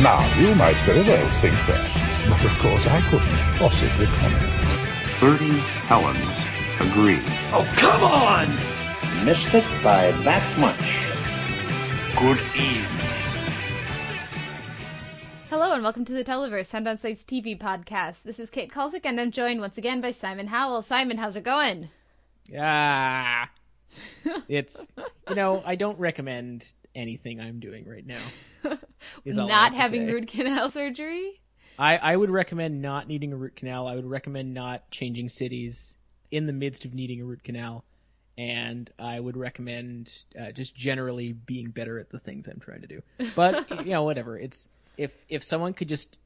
Now, you might very well think that, but of course I couldn't possibly comment. Bertie Helens agree. Oh, come on! Missed it by that much. Good evening. Hello and welcome to the Televerse, Sound on Sight's TV podcast. This is Kate Kulzick and I'm joined once again by Simon Howell. Simon, how's it going? Ah, it's you know I don't recommend anything I'm doing right now. is all I Not having say. root canal surgery? I I would recommend not needing a root canal. I would recommend not changing cities in the midst of needing a root canal, and I would recommend uh, just generally being better at the things I'm trying to do. But you know whatever. It's if if someone could just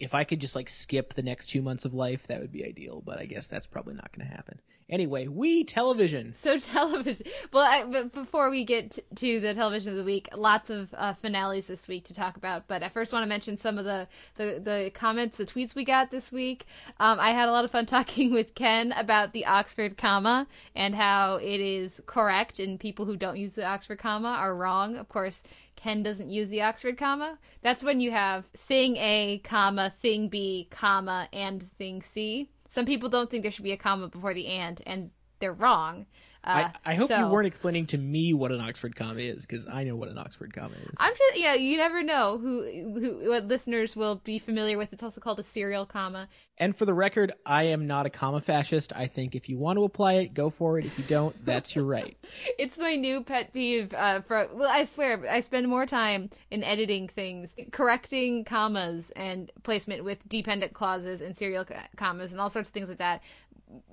if I could just like skip the next two months of life, that would be ideal. But I guess that's probably not going to happen. Anyway, we television. So television. Well, I, but before we get to the television of the week, lots of uh, finales this week to talk about. But I first want to mention some of the, the, the comments, the tweets we got this week. Um, I had a lot of fun talking with Ken about the Oxford comma and how it is correct, and people who don't use the Oxford comma are wrong. Of course, Ken doesn't use the Oxford comma. That's when you have thing A, comma, thing B, comma, and thing C. Some people don't think there should be a comma before the and, and they're wrong. Uh, I, I hope you weren't explaining to me what an Oxford comma is, because I know what an Oxford comma is. I'm sure, you know, you never know who, who, what listeners will be familiar with. It's also called a serial comma. And for the record, I am not a comma fascist. I think if you want to apply it, go for it. If you don't, that's your right. It's my new pet peeve. Uh, for well, I swear, I spend more time in editing things, correcting commas and placement with dependent clauses and serial commas and all sorts of things like that,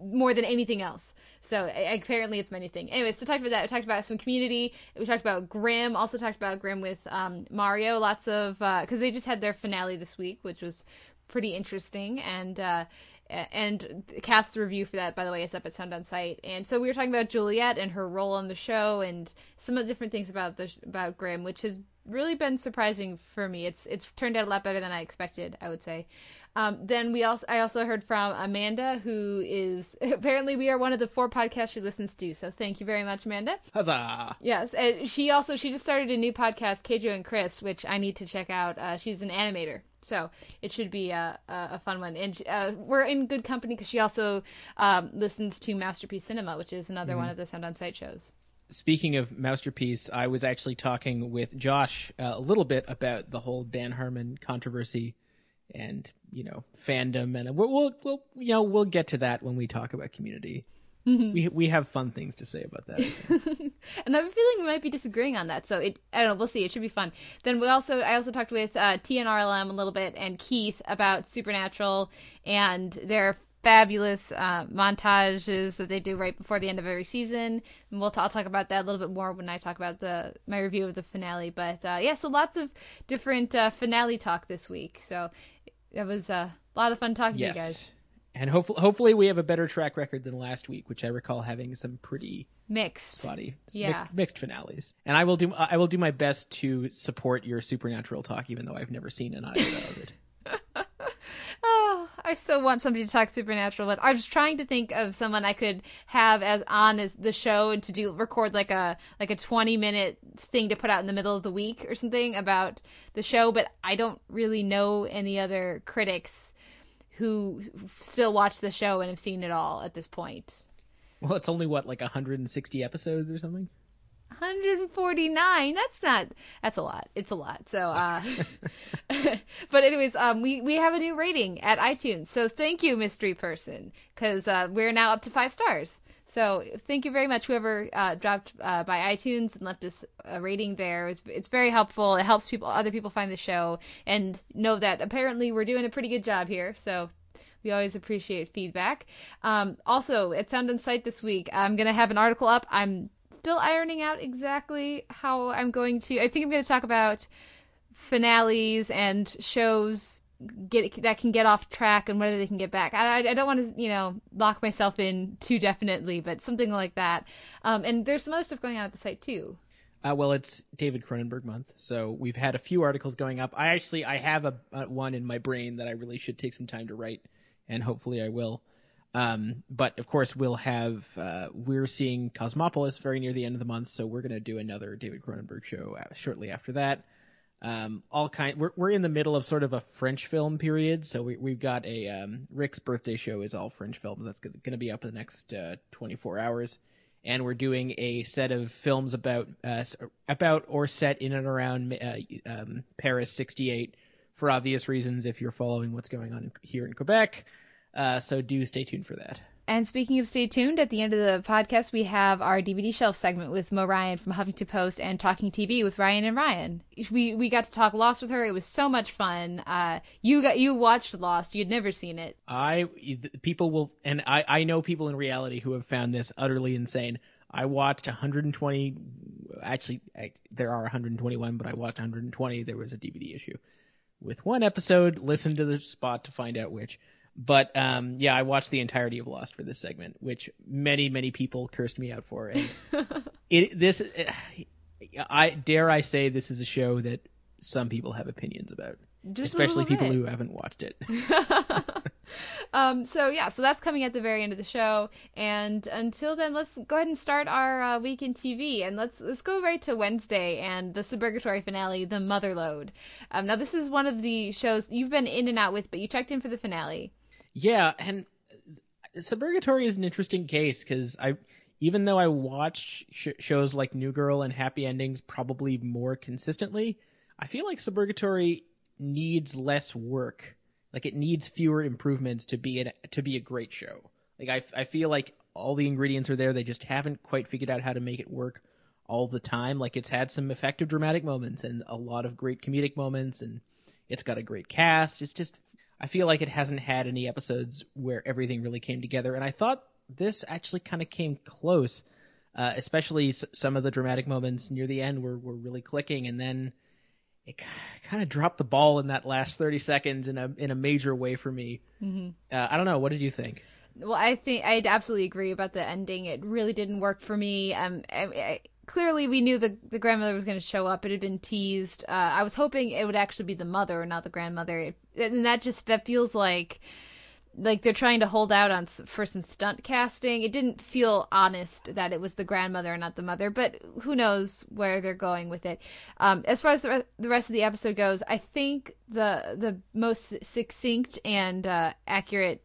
more than anything else. So apparently, it's many things. Anyways, so talked about that. We talked about some community. We talked about Grimm. Also talked about Grimm with um, Mario. Lots of because they just had their finale this week, which was pretty interesting and. Uh, and cast review for that, by the way, is up at Sound on Sight. And so we were talking about Juliet and her role on the show, and some of the different things about the about Grimm, which has really been surprising for me. It's it's turned out a lot better than I expected, I would say. Um, then we also I also heard from Amanda, who is apparently we are one of the four podcasts she listens to. So thank you very much, Amanda. Huzzah! Yes, and she also she just started a new podcast, Keijo and Chris, which I need to check out. Uh, she's an animator, so it should be a a, fun one. And uh, we're in good company because she also um, listens to Mousterpiece Cinema, which is another one of the Sound on Sight shows. Speaking of Mousterpiece, I was actually talking with Josh uh, a little bit about the whole Dan Harmon controversy and you know fandom, and we'll, we'll, we'll you know we'll get to that when we talk about community. We we have fun things to say about that. And I have a feeling we might be disagreeing on that. So it, I don't know. We'll see. It should be fun. Then we also, I also talked with uh, TNRLM a little bit and Keith about Supernatural and their fabulous uh, montages that they do right before the end of every season. And we'll t- I'll talk about that a little bit more when I talk about the my review of the finale. But uh, yeah, so lots of different uh, finale talk this week. So it was uh, a lot of fun talking to you guys. yes, and hopefully hopefully we have a better track record than last week, which I recall having some pretty Mixed. spotty Yeah. mixed, mixed finales. And I will do I will do my best to support your supernatural talk, even though I've never seen an iota of it. I so want somebody to talk supernatural with. I was trying to think of someone I could have as on as the show and to do record like a like a twenty minute thing to put out in the middle of the week or something about the show, but I don't really know any other critics who still watch the show and have seen it all at this point. Well, it's only what like 160 episodes or something. 149 that's not that's a lot. It's a lot. So uh but anyways um we we have a new rating at itunes. So thank you mystery person because uh we're now up to five stars. So thank you very much whoever uh dropped uh by itunes and left us a rating there. It's, it's very helpful. It helps people other people find the show and know that apparently we're doing a pretty good job here. So we always appreciate feedback. Um, also, at Sound and Sight this week, I'm going to have an article up. I'm still ironing out exactly how I'm going to. I think I'm going to talk about finales and shows get that can get off track and whether they can get back. I, I don't want to you know lock myself in too definitely, but something like that. Um, and there's some other stuff going on at the site too. Uh, well, it's David Cronenberg month, so we've had a few articles going up. I actually I have a, a one in my brain that I really should take some time to write, and hopefully I will. Um, but of course, we'll have uh, we're seeing Cosmopolis very near the end of the month, so we're going to do another David Cronenberg show uh, shortly after that. Um, all kind we're we're in the middle of sort of a French film period, so we we've got a um, Rick's birthday show is all French films. That's going to be up in the next uh, 24 hours and we're doing a set of films about uh, about or set in and around uh, um, Paris '68 for obvious reasons. If you're following what's going on here in Quebec, uh, so do stay tuned for that. And speaking of stay tuned, at the end of the podcast, we have our DVD shelf segment with Mo Ryan from Huffington Post and Talking TV with Ryan and Ryan. We we got to talk Lost with her. It was so much fun. Uh, you got you watched Lost. You'd never seen it. I people will, and I I know people in reality who have found this utterly insane. I watched 120. Actually, I, there are 121, but I watched 120. There was a DVD issue with one episode. Listen to the spot to find out which. But um, yeah, I watched the entirety of Lost for this segment, which many many people cursed me out for. And it this I dare I say this is a show that some people have opinions about, Just especially people who haven't watched it. um, so yeah, so that's coming at the very end of the show. And until then, let's go ahead and start our uh, week in TV, and let's let's go right to Wednesday and the Suburgatory finale, The Motherlode. Um, now this is one of the shows you've been in and out with, but you checked in for the finale. Yeah, and uh, Suburgatory is an interesting case because I, even though I watch sh- shows like New Girl and Happy Endings probably more consistently, I feel like Suburgatory needs less work. Like it needs fewer improvements to be an, to be a great show. Like I, I feel like all the ingredients are there. They just haven't quite figured out how to make it work all the time. Like it's had some effective dramatic moments and a lot of great comedic moments, and it's got a great cast. It's just I feel like it hasn't had any episodes where everything really came together, and I thought this actually kind of came close. Uh, especially s- some of the dramatic moments near the end were, were really clicking, and then it kind of dropped the ball in that last 30 seconds in a in a major way for me. Mm-hmm. Uh, I don't know. What did you think? Well, I think I absolutely agree about the ending. It really didn't work for me. Um, I, I, clearly we knew the the grandmother was going to show up. It had been teased. Uh, I was hoping it would actually be the mother not the grandmother. It, and that just that feels like like they're trying to hold out on for some stunt casting. It didn't feel honest that it was the grandmother and not the mother, but who knows where they're going with it. Um, as far as the, re- the rest of the episode goes, I think the the most succinct and uh, accurate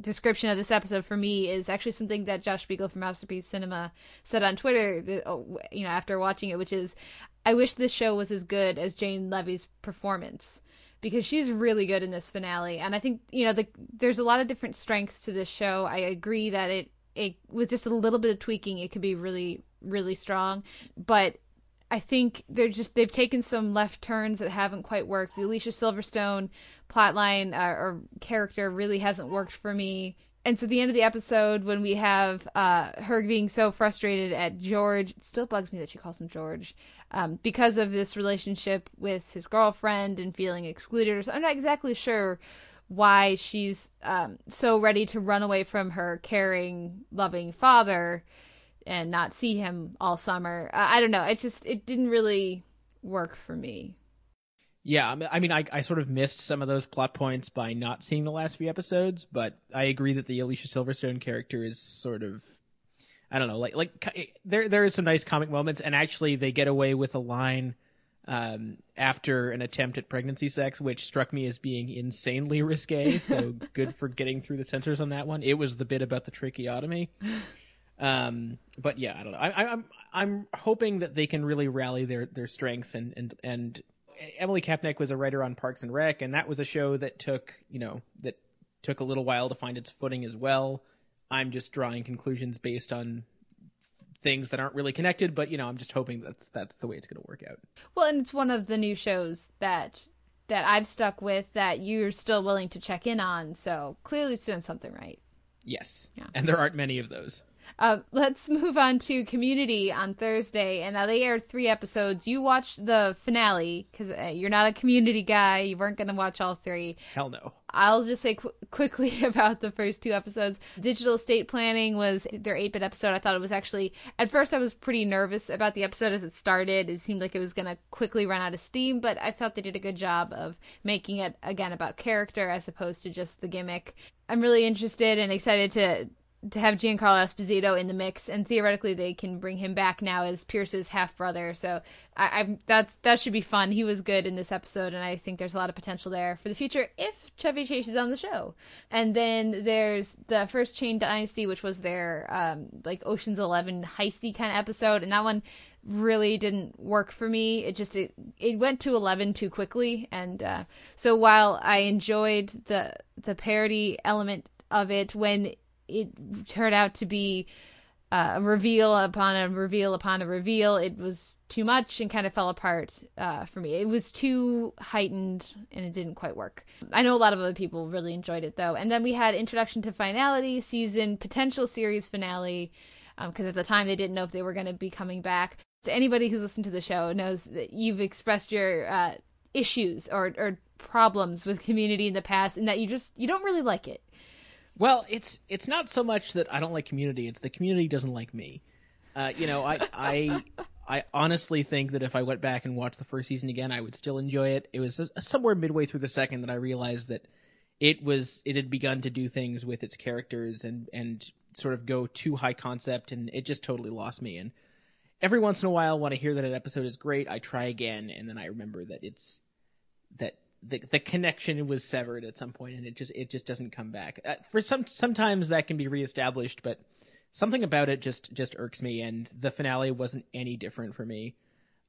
description of this episode for me is actually something that Josh Spiegel from Mousterpiece Cinema said on Twitter. Oh, you know, after watching it, which is, I wish this show was as good as Jane Levy's performance because she's really good in this finale. And I think you know the, there's a lot of different strengths to this show. I agree that it it with just a little bit of tweaking, it could be really really strong, but. I think they're just they've taken some left turns that haven't quite worked. The Alicia Silverstone plotline uh, or character really hasn't worked for me. And so the end of the episode when we have uh, her being so frustrated at George, it still bugs me that she calls him George, um, because of this relationship with his girlfriend and feeling excluded. So, I'm not exactly sure why she's um, so ready to run away from her caring, loving father and not see him all summer. Uh, I don't know. It just it didn't really work for me. Yeah, I mean- I I, sort of missed some of those plot points by not seeing the last few episodes, but I agree that the Alicia Silverstone character is sort of, I don't know, like like there there is some nice comic moments, and actually they get away with a line um, after an attempt at pregnancy sex, which struck me as being insanely risque. So good for getting through the censors on that one. It was the bit about the tracheotomy. Um, but yeah, I don't know. I, I, I'm I'm hoping that they can really rally their their strengths and and and Emily Kapnek was a writer on Parks and Rec, and that was a show that took you know that took a little while to find its footing as well. I'm just drawing conclusions based on things that aren't really connected, but you know, I'm just hoping that's that's the way it's going to work out. Well, and it's one of the new shows that that I've stuck with that you're still willing to check in on. So clearly, it's doing something right. Yes, Yeah. and there aren't many of those. Uh, let's move on to Community on Thursday, and now they aired three episodes. You watched the finale because uh, you're not a Community guy. You weren't going to watch all three. Hell no. I'll just say qu- quickly about the first two episodes. Digital estate planning was their 8 bit episode. I thought it was actually, at first, I was pretty nervous about the episode as it started. It seemed like it was going to quickly run out of steam, but I thought they did a good job of making it, again, about character as opposed to just the gimmick. I'm really interested and excited to to have Giancarlo Esposito in the mix, and theoretically they can bring him back now as Pierce's half brother. So I, I that's that should be fun. He was good in this episode, and I think there's a lot of potential there for the future if Chevy Chase is on the show. And then there's the first Chang Dynasty, which was their um, like Ocean's Eleven heisty kind of episode, and that one really didn't work for me. It just it it went to 11 too quickly and uh, so while I enjoyed the the parody element of it when it turned out to be uh, a reveal upon a reveal upon a reveal. It was too much and kind of fell apart uh, for me. It was too heightened and it didn't quite work. I know a lot of other people really enjoyed it though. And then we had Introduction to Finality, season potential series finale, because um, at the time they didn't know if they were going to be coming back. So anybody who's listened to the show knows that you've expressed your uh, issues or, or problems with community in the past and that you just you don't really like it well, it's it's not so much that I don't like community; it's the community doesn't like me. Uh, you know, I I I honestly think that if I went back and watched the first season again, I would still enjoy it. It was somewhere midway through the second that I realized that it was it had begun to do things with its characters and and sort of go too high concept, and it just totally lost me. And every once in a while, when I hear that an episode is great, I try again, and then I remember that it's that the the connection was severed at some point and it just it just doesn't come back. Uh, for some sometimes that can be reestablished, but something about it just just irks me and the finale wasn't any different for me.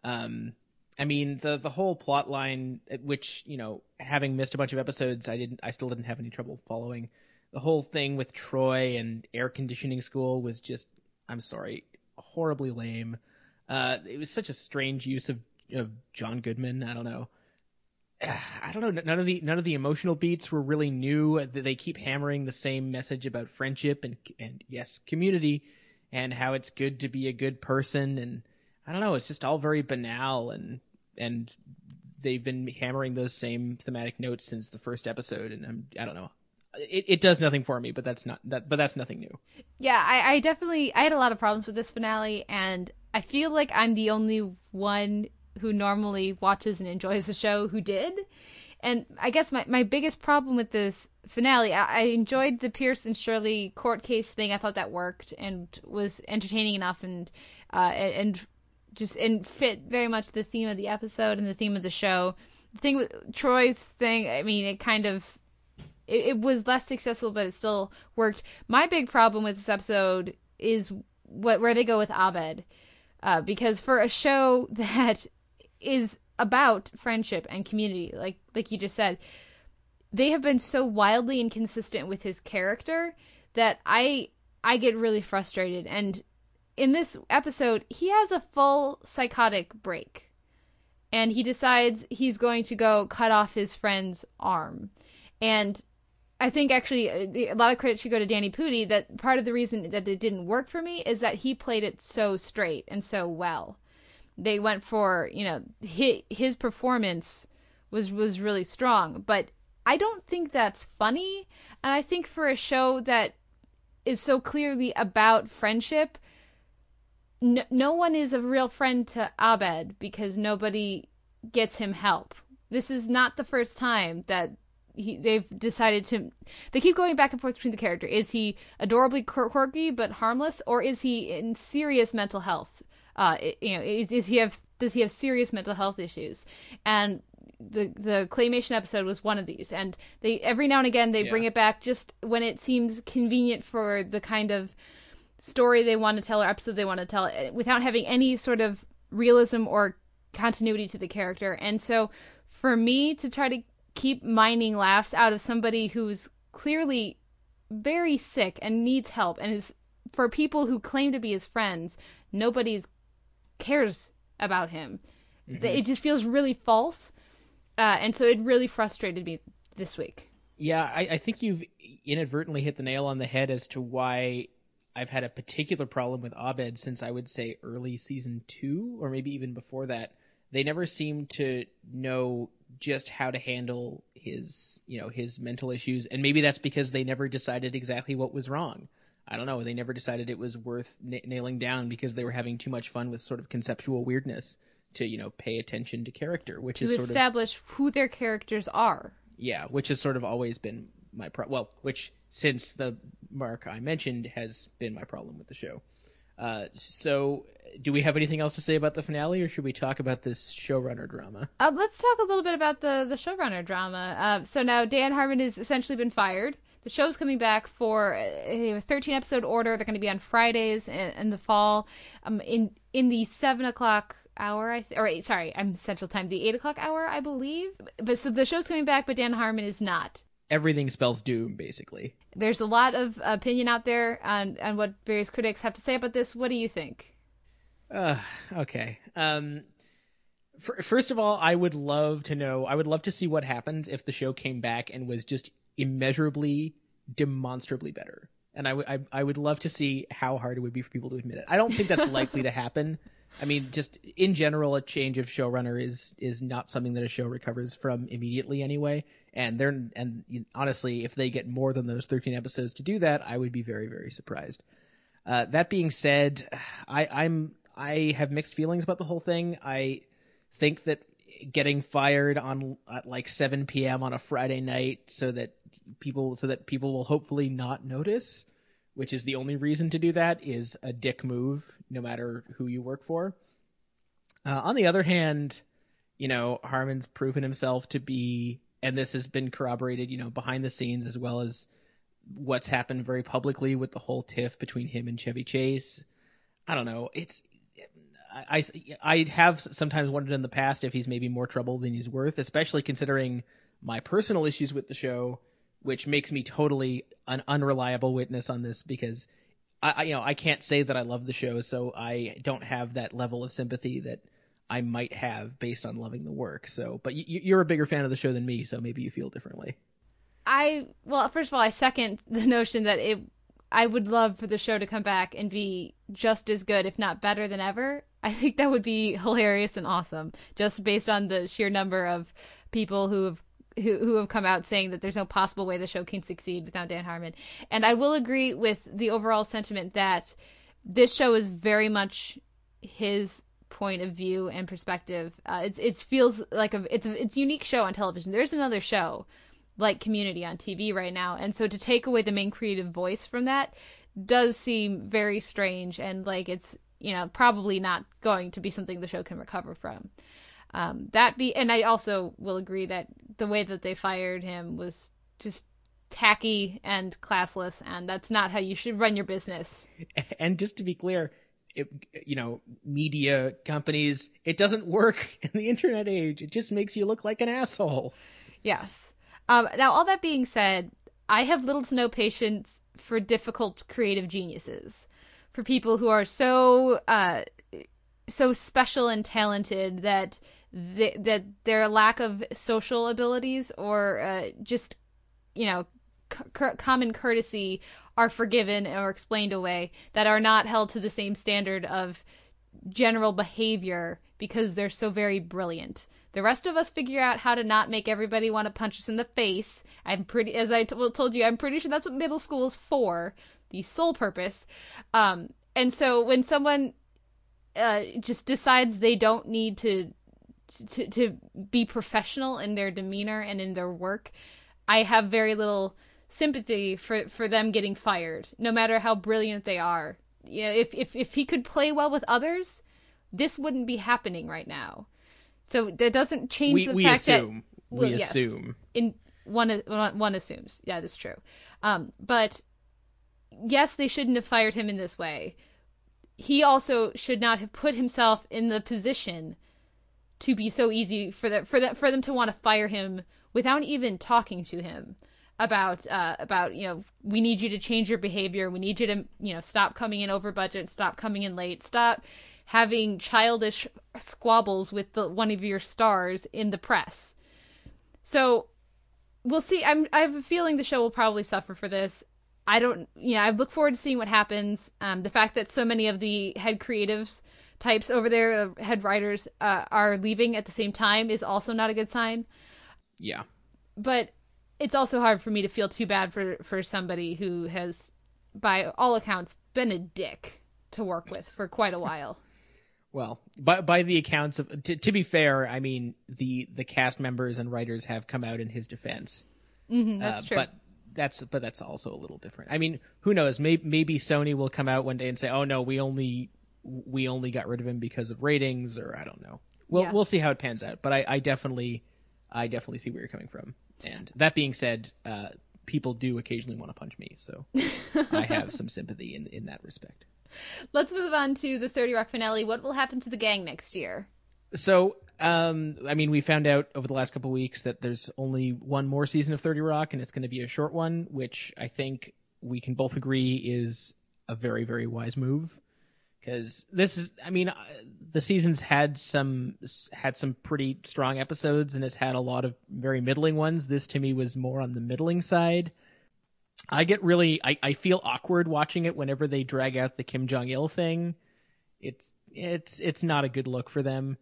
Um I mean the the whole plot line uh, which, you know, having missed a bunch of episodes, I didn't I still didn't have any trouble following. The whole thing with Troy and air conditioning school was just I'm sorry, horribly lame. Uh it was such a strange use of of John Goodman, I don't know. I don't know. None of the none of the emotional beats were really new. They keep hammering the same message about friendship and and yes, community, and how it's good to be a good person. And I don't know. It's just all very banal and and they've been hammering those same thematic notes since the first episode. And I'm I don't know. It, it does nothing for me, but that's not that. But that's nothing new. Yeah, I, I definitely I had a lot of problems with this finale, and I feel like I'm the only one who normally watches and enjoys the show who did. And I guess my, my biggest problem with this finale, I, I enjoyed the Pierce and Shirley court case thing. I thought that worked and was entertaining enough and uh, and just and fit very much the theme of the episode and the theme of the show. The thing with Troy's thing, I mean, it kind of it, it was less successful, but it still worked. My big problem with this episode is what where they go with Abed, uh, because for a show that is about friendship and community like like you just said. They have been so wildly inconsistent with his character that i i get really frustrated. And in this episode he has a full psychotic break. And he decides he's going to go cut off his friend's arm. And I think actually uh, a lot of credit should go to Danny Pudi that part of the reason that it didn't work for me is that he played it so straight and so well they went for you know his, his performance was was really strong. But i don't think that's funny. And i think for a show that is so clearly about friendship no, no one is a real friend to abed because nobody gets him help. This is not the first time that he, they've decided to they keep going back and forth between the character. Is he adorably quirky but harmless or is he in serious mental health uh, you know, is, is he have does he have serious mental health issues? And the the claymation episode was one of these, and they every now and again they yeah. bring it back just when it seems convenient for the kind of story they want to tell or episode they want to tell, eh, without having any sort of realism or continuity to the character. And so, for me to try to keep mining laughs out of somebody who's clearly very sick and needs help, and is for people who claim to be his friends, nobody's cares about him. Mm-hmm. It just feels really false. Uh, and so it really frustrated me this week. Yeah, I, I, think you've inadvertently hit the nail on the head as to why I've had a particular problem with Abed since I would say early season two, or maybe even before that. They never seem to know just how to handle his, you know, his mental issues, and maybe that's because they never decided exactly what was wrong. I don't know. They never decided it was worth na- nailing down because they were having too much fun with sort of conceptual weirdness to, you know, pay attention to character, which to is sort of establish who their characters are. yeah, which has sort of always been my pro. Well, which since the mark I mentioned has been my problem with the show. Uh, so, do we have anything else to say about the finale, or should we talk about this showrunner drama? Uh, let's talk a little bit about the the showrunner drama. Uh, so now Dan Harmon has essentially been fired. The show's coming back for a 13 episode order. They're going to be on Fridays in, in the fall. Um, in in the seven o'clock hour, I th- or eight, sorry, I'm Central Time, the eight o'clock hour, I believe. But so the show's coming back, but Dan Harmon is not. Everything spells doom, basically. There's a lot of opinion out there on on what various critics have to say about this. What do you think? Uh, okay. Um, fir- first of all, I would love to know. I would love to see what happens if the show came back and was just immeasurably, demonstrably better. And I would, I, I would love to see how hard it would be for people to admit it. I don't think that's likely to happen. I mean, just in general, a change of showrunner is is not something that a show recovers from immediately anyway. And they're and honestly, if they get more than those thirteen episodes to do that, I would be very very surprised. Uh, that being said, I, I'm I have mixed feelings about the whole thing. I think that getting fired on at like 7 p.m. on a Friday night so that people so that people will hopefully not notice, which is the only reason to do that, is a dick move, no matter who you work for. Uh, on the other hand, you know Harmon's proven himself to be, and this has been corroborated, you know, behind the scenes as well as what's happened very publicly with the whole tiff between him and Chevy Chase. I don't know. It's I, I, I have sometimes wondered in the past if he's maybe more trouble than he's worth, especially considering my personal issues with the show, which makes me totally an unreliable witness on this because I, I you know I can't say that I love the show, so I don't have that level of sympathy that I might have based on loving the work. So, but you, you're a bigger fan of the show than me, so maybe you feel differently. I well, first of all, I second the notion that it. I would love for the show to come back and be just as good, if not better than ever. I think that would be hilarious and awesome, just based on the sheer number of people who have who, who have come out saying that there's no possible way the show can succeed without Dan Harmon. And I will agree with the overall sentiment that this show is very much his point of view and perspective. Uh, it's it feels like a it's a, it's a unique show on television. There's another show like Community on TV right now, and so to take away the main creative voice from that does seem very strange and like it's you know probably not going to be something the show can recover from. Um, that be and I also will agree that the way that they fired him was just tacky and classless, and that's not how you should run your business. And just to be clear, it, you know, media companies, it doesn't work in the internet age. It just makes you look like an asshole. Yes. Um, now, all that being said, I have little to no patience for difficult creative geniuses, for people who are so uh, so special and talented that th- that their lack of social abilities or uh, just you know c- common courtesy are forgiven or explained away that are not held to the same standard of general behavior because they're so very brilliant. The rest of us figure out how to not make everybody want to punch us in the face. I'm pretty, as I t- told you, I'm pretty sure that's what middle school is for, the sole purpose. Um, and so when someone uh, just decides they don't need to, to to be professional in their demeanor and in their work, I have very little sympathy for for them getting fired, no matter how brilliant they are. You know, if if if he could play well with others, this wouldn't be happening right now. So that doesn't change we, the we fact assume. that well, we yes, assume. in one one assumes. Yeah, that's true. Um, but yes, they shouldn't have fired him in this way. He also should not have put himself in the position to be so easy for the, for the, for them to want to fire him without even talking to him about uh, about you know we need you to change your behavior. We need you to you know stop coming in over budget stop coming in late stop having childish squabbles with the, one of your stars in the press. So we'll see. I'm i have a feeling the show will probably suffer for this. I don't, you know, I look forward to seeing what happens. Um, the fact that so many of the head creatives types over there, uh, head writers, uh, are leaving at the same time is also not a good sign. Yeah. But it's also hard for me to feel too bad for for somebody who has, by all accounts, been a dick to work with for quite a while. Well, by by the accounts of to, to be fair, I mean the the cast members and writers have come out in his defense. Mm-hmm, that's Uh, true. But that's but that's also a little different. I mean, who knows? Maybe maybe Sony will come out one day and say, "Oh no, we only we only got rid of him because of ratings," or I don't know. We'll Yeah. we'll see how it pans out. But I, I definitely I definitely see where you're coming from. And that being said, uh, people do occasionally want to punch me, so I have some sympathy in in that respect. Let's move on to the 30 Rock finale. What will happen to the gang next year? So, um, I mean, we found out over the last couple weeks that there's only one more season of 30 Rock, and it's going to be a short one, which I think we can both agree is a very, very wise move. Because this is, I mean, uh, the season's had some had some pretty strong episodes, and it's had a lot of very middling ones. This to me was more on the middling side. I get really, I, I feel awkward watching it whenever they drag out the Kim Jong Il thing. It's it's it's not a good look for them.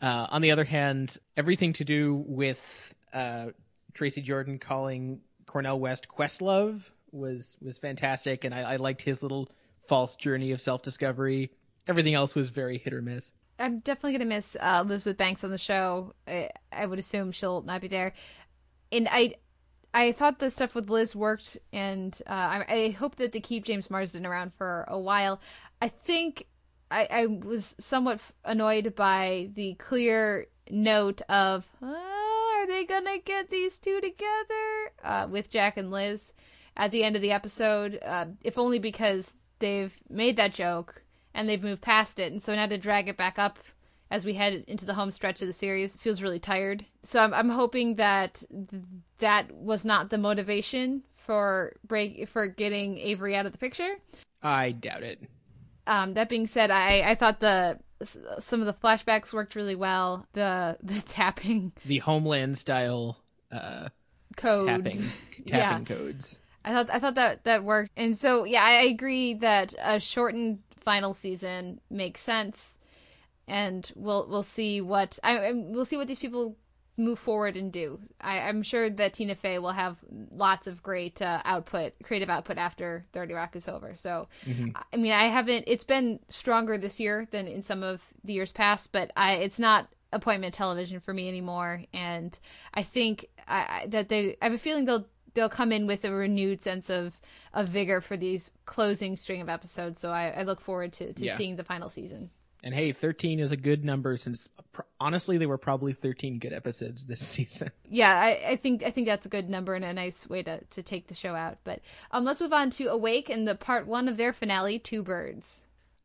Uh, on the other hand, everything to do with uh, Tracy Jordan calling Cornel West Questlove was was fantastic, and I, I liked his little false journey of self discovery. Everything else was very hit or miss. I'm definitely gonna miss uh, Elizabeth Banks on the show. I, I would assume she'll not be there, and I, I thought the stuff with Liz worked, and uh, I, I hope that they keep James Marsden around for a while. I think I, I was somewhat annoyed by the clear note of, "Ah, are they gonna get these two together uh, with Jack and Liz at the end of the episode? Uh, if only because they've made that joke and they've moved past it, and so now to drag it back up as we head into the home stretch of the series feels really tired. So I'm I'm hoping that th- that was not the motivation for break for getting Avery out of the picture. I doubt it. Um, that being said, I I thought the some of the flashbacks worked really well. The the tapping The Homeland style uh, code, tapping Yeah. tapping codes. I thought I thought that that worked, and so yeah, I agree that a shortened final season makes sense, and we'll we'll see what I we'll see what these people move forward and do. I, I'm sure that Tina Fey will have lots of great uh, output, creative output after Thirty Rock is over. So, I mean, I haven't. It's been stronger this year than in some of the years past, but I it's not appointment television for me anymore. And I think I, I, that they. I have a feeling they'll they'll come in with a renewed sense of of vigor for these closing string of episodes. So I, I look forward to to Yeah. seeing the final season. And hey, 13 is a good number since pr- honestly there were probably 13 good episodes this season. Yeah, I, I think I think that's a good number and a nice way to, to take the show out. But um, let's move on to Awake and the part one of their finale, Two Birds.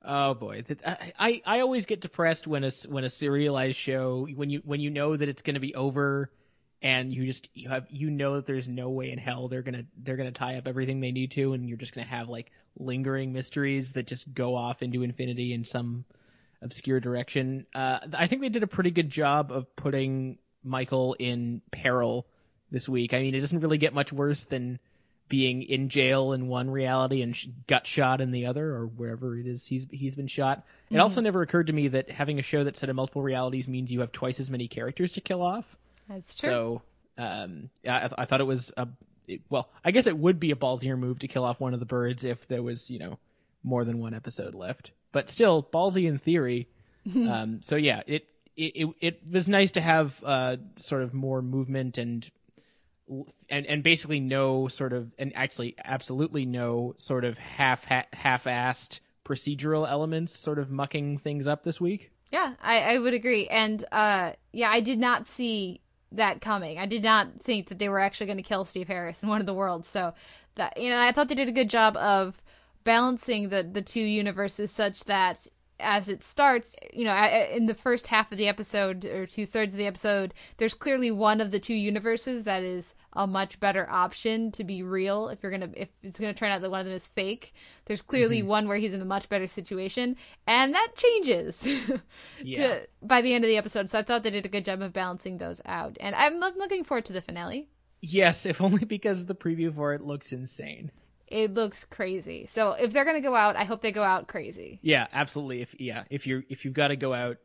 Oh boy, I, I I always get depressed when a when a serialized show when you when you know that it's going to be over, and you just you have you know that there's no way in hell they're gonna they're gonna tie up everything they need to, and you're just gonna have like lingering mysteries that just go off into infinity in some obscure direction. Uh, I think they did a pretty good job of putting Michael in peril this week. I mean, it doesn't really get much worse than being in jail in one reality and sh- gut shot in the other, or wherever it is he's he's been shot. It also never occurred to me that having a show that's set in multiple realities means you have twice as many characters to kill off. That's true. So, um, I, th- I thought it was a it, well, I guess it would be a ballsier move to kill off one of the birds if there was you know more than one episode left. But still, ballsy in theory. um, so yeah, it, it it it was nice to have uh sort of more movement and and and basically no sort of and actually absolutely no sort of half half-assed procedural elements sort of mucking things up this week. Yeah, I, I would agree. And uh, yeah, I did not see that coming. I did not think that they were actually going to kill Steve Harris in one of the worlds. So that you know, I thought they did a good job of balancing the the two universes such that as it starts, you know, in the first half of the episode or two thirds of the episode, there's clearly one of the two universes that is a much better option to be real. If you're gonna, if it's gonna turn out that one of them is fake, there's clearly mm-hmm. one where he's in a much better situation, and that changes Yeah. to, by the end of the episode. So I thought they did a good job of balancing those out, and I'm, I'm looking forward to the finale. Yes, if only because the preview for it looks insane. It looks crazy. So if they're gonna go out, I hope they go out crazy. Yeah, absolutely. If yeah, if you're if you've got to go out,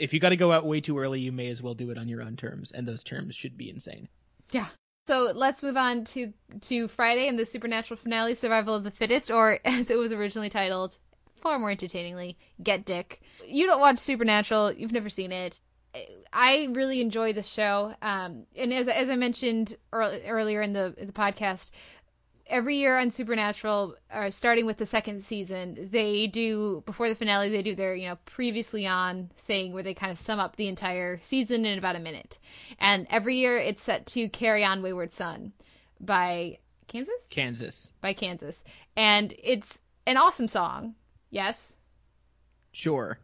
if you got to go out way too early, you may as well do it on your own terms, and those terms should be insane. Yeah. So let's move on to to Friday and the supernatural finale, Survival of the Fittest, or as it was originally titled, far more entertainingly, Get Dick. You don't watch Supernatural, you've never seen it. I really enjoy the show, um, and as as I mentioned early, earlier in the the podcast, every year on Supernatural, uh, starting with the second season, they do before the finale. They do their you know previously on thing where they kind of sum up the entire season in about a minute, and every year it's set to "Carry On Wayward Son" by Kansas. Kansas by Kansas, and it's an awesome song. Yes. Sure.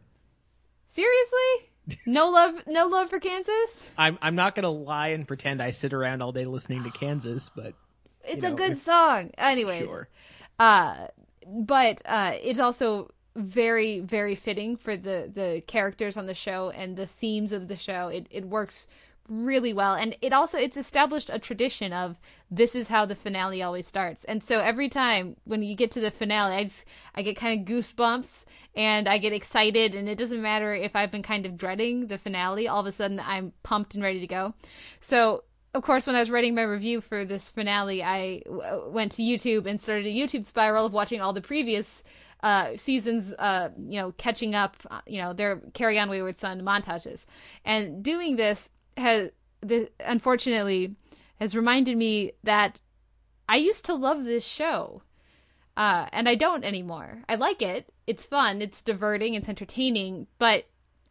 Seriously? No love, no love for Kansas. I'm I'm not gonna lie and pretend I sit around all day listening to Kansas, but it's you a good if- song. Anyways, Sure. uh, but uh, it's also very, very fitting for the the characters on the show and the themes of the show. It it works really well, and it also it's established a tradition of this is how the finale always starts. And so every time when you get to the finale, I just I get kind of goosebumps and I get excited, and it doesn't matter if I've been kind of dreading the finale. All of a sudden, I'm pumped and ready to go. So of course, when I was writing my review for this finale, I w- went to YouTube and started a YouTube spiral of watching all the previous uh, seasons, uh, you know, catching up, uh, you know, their Carry On Wayward Son montages. And doing this has, unfortunately, has reminded me that I used to love this show. Uh, and I don't anymore. I like it. It's fun. It's diverting. It's entertaining. But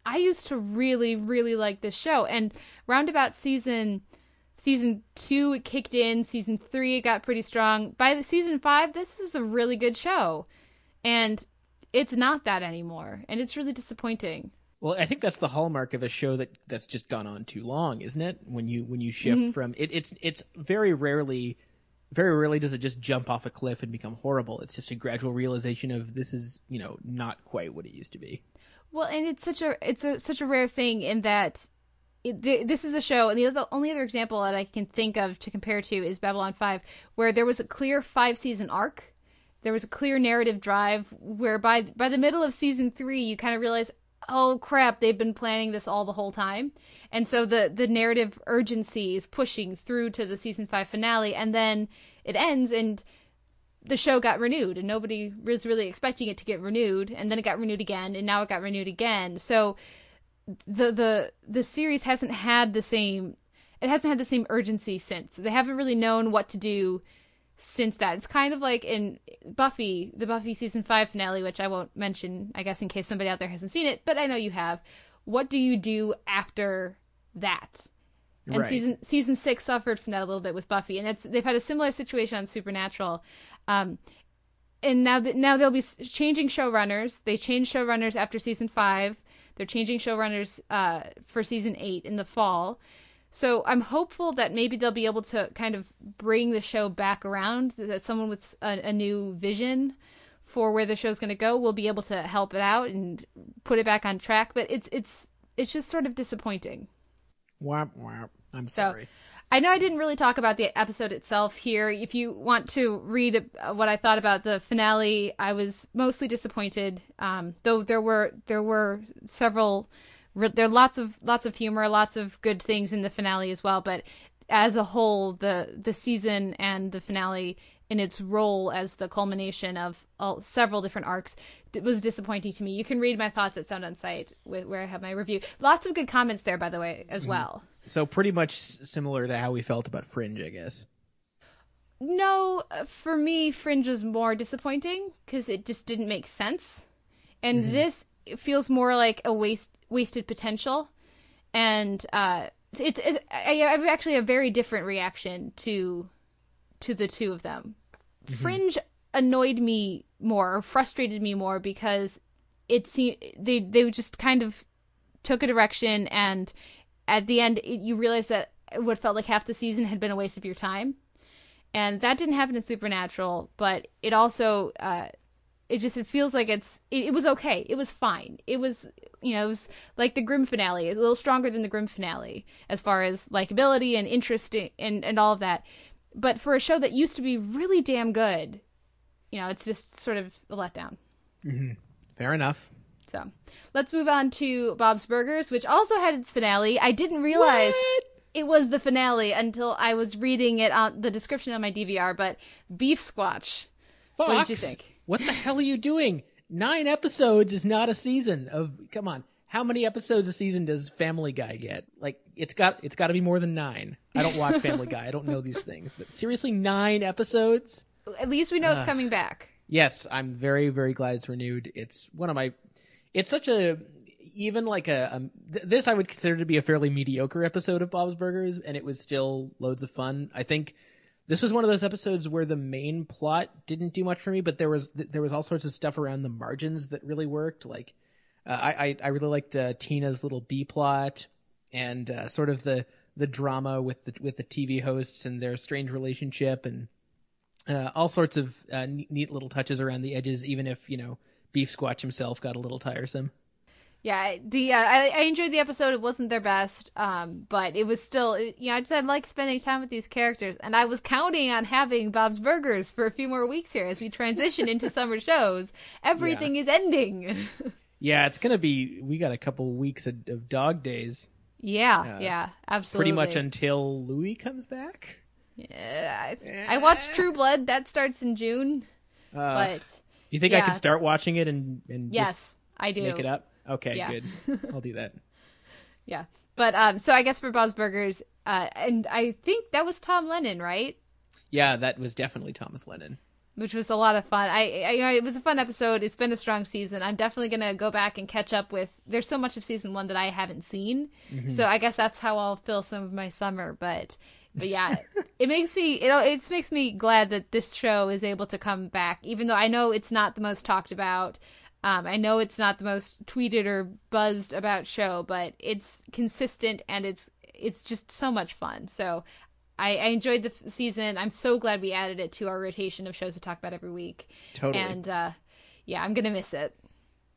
I used to really, really like this show. And roundabout season season two it kicked in season three it got pretty strong by the season five this is a really good show and it's not that anymore and it's really disappointing Well, I think that's the hallmark of a show that that's just gone on too long, isn't it? When you when you shift Mhm. from it, it's it's very rarely, very rarely does it just jump off a cliff and become horrible. It's just a gradual realization of this is you know not quite what it used to be. well and it's such a it's a such a rare thing in that this is a show and the other only other example that i can think of to compare to is babylon 5 where there was a clear five season arc. There was a clear narrative drive where by by the middle of season three you kind of realize oh crap they've been planning this all the whole time. And so the the narrative urgency is pushing through to the season five finale and then it ends and the show got renewed and nobody was really expecting it to get renewed and then it got renewed again and now it got renewed again. So the the the series hasn't had the same it hasn't had the same urgency since they haven't really known what to do since that it's kind of like in buffy the buffy season 5 finale which i won't mention i guess in case somebody out there hasn't seen it but i know you have what do you do after that and Right. season season six suffered from that a little bit with Buffy, and it's they've had a similar situation on Supernatural. Um, and now that now they'll be changing showrunners. They changed showrunners after season five. They're changing showrunners uh, for season eight in the fall. So I'm hopeful that maybe they'll be able to kind of bring the show back around. That someone with a, a new vision for where the show's going to go will be able to help it out and put it back on track. But it's it's it's just sort of disappointing. Womp womp. I'm So, sorry. I know I didn't really talk about the episode itself here. If you want to read uh, what I thought about the finale, I was mostly disappointed. Um, though there were there were several, there are lots of lots of humor, lots of good things in the finale as well. But as a whole, the the season and the finale in its role as the culmination of all, several different arcs was disappointing to me. You can read my thoughts at Sound on Sight, wh- where I have my review. Lots of good comments there, by the way, as well. So pretty much similar to how we felt about Fringe, I guess. No, uh, for me, Fringe was more disappointing because it just didn't make sense, and Mhm. this it feels more like a waste wasted potential, and uh, it's, it's I have actually a very different reaction to to the two of them. Fringe annoyed me more, or frustrated me more because it seemed they they just kind of took a direction, and at the end it, you realize that what felt like half the season had been a waste of your time. And that didn't happen in supernatural but it also uh it just it feels like it's it, it was okay. It was fine. It was you know it was like the Grimm finale a little stronger than the Grimm finale as far as likability and interest and and all of that. But for a show that used to be really damn good you know, it's just sort of a letdown. Fair enough. So let's move on to Bob's Burgers, which also had its finale. I didn't realize it was the finale until I was reading it on the description on my DVR. But Beef Squatch. Fox, What did you think? What the hell are you doing? Nine episodes is not a season of. Come on, how many episodes a season does Family Guy get? Like it's got it's got to be more than nine. I don't watch Family Guy. I don't know these things, but seriously, nine episodes. At least we know it's coming back. Yes, I'm very very glad it's renewed. It's one of my. It's such a even like a, a th- this I would consider to be a fairly mediocre episode of Bob's Burgers, and it was still loads of fun. I think this was one of those episodes where the main plot didn't do much for me, but there was there was all sorts of stuff around the margins that really worked. Like uh, I, I really liked uh, Tina's little B plot and uh, sort of the the drama with the with the TV hosts and their strange relationship and uh, all sorts of uh, neat little touches around the edges. Even if you know Beefsquatch himself got a little tiresome. Yeah, the uh, I, I enjoyed the episode. It wasn't their best, um, but it was still, it- you know, I just I like spending time with these characters, and I was counting on having Bob's Burgers for a few more weeks here as we transition into summer shows. Everything is ending. Yeah, it's gonna be. We got a couple weeks of, of dog days, yeah, yeah, absolutely. pretty much until Louie comes back. Yeah, I, I watched True Blood. That starts in June, Uh, but you think I yeah. could start watching it and and just yes, I do. make it up? Okay, Yeah. good. I'll do that. Yeah, but um, so I guess for Bob's Burgers, uh, and I think that was Tom Lennon, right? Yeah, that was definitely Thomas Lennon. which was a lot of fun. I, I, you know, it was a fun episode. It's been a strong season. I'm definitely gonna go back and catch up with. There's so much of season one that I haven't seen, so I guess that's how I'll fill some of my summer. But, but yeah, it makes me, it, it makes me glad that this show is able to come back, even though I know it's not the most talked about. Um, I know it's not the most tweeted or buzzed about show, but it's consistent and it's it's just so much fun. So I, I enjoyed the f- season. I'm so glad we added it to our rotation of shows to talk about every week. Totally. And uh, yeah, I'm gonna miss it.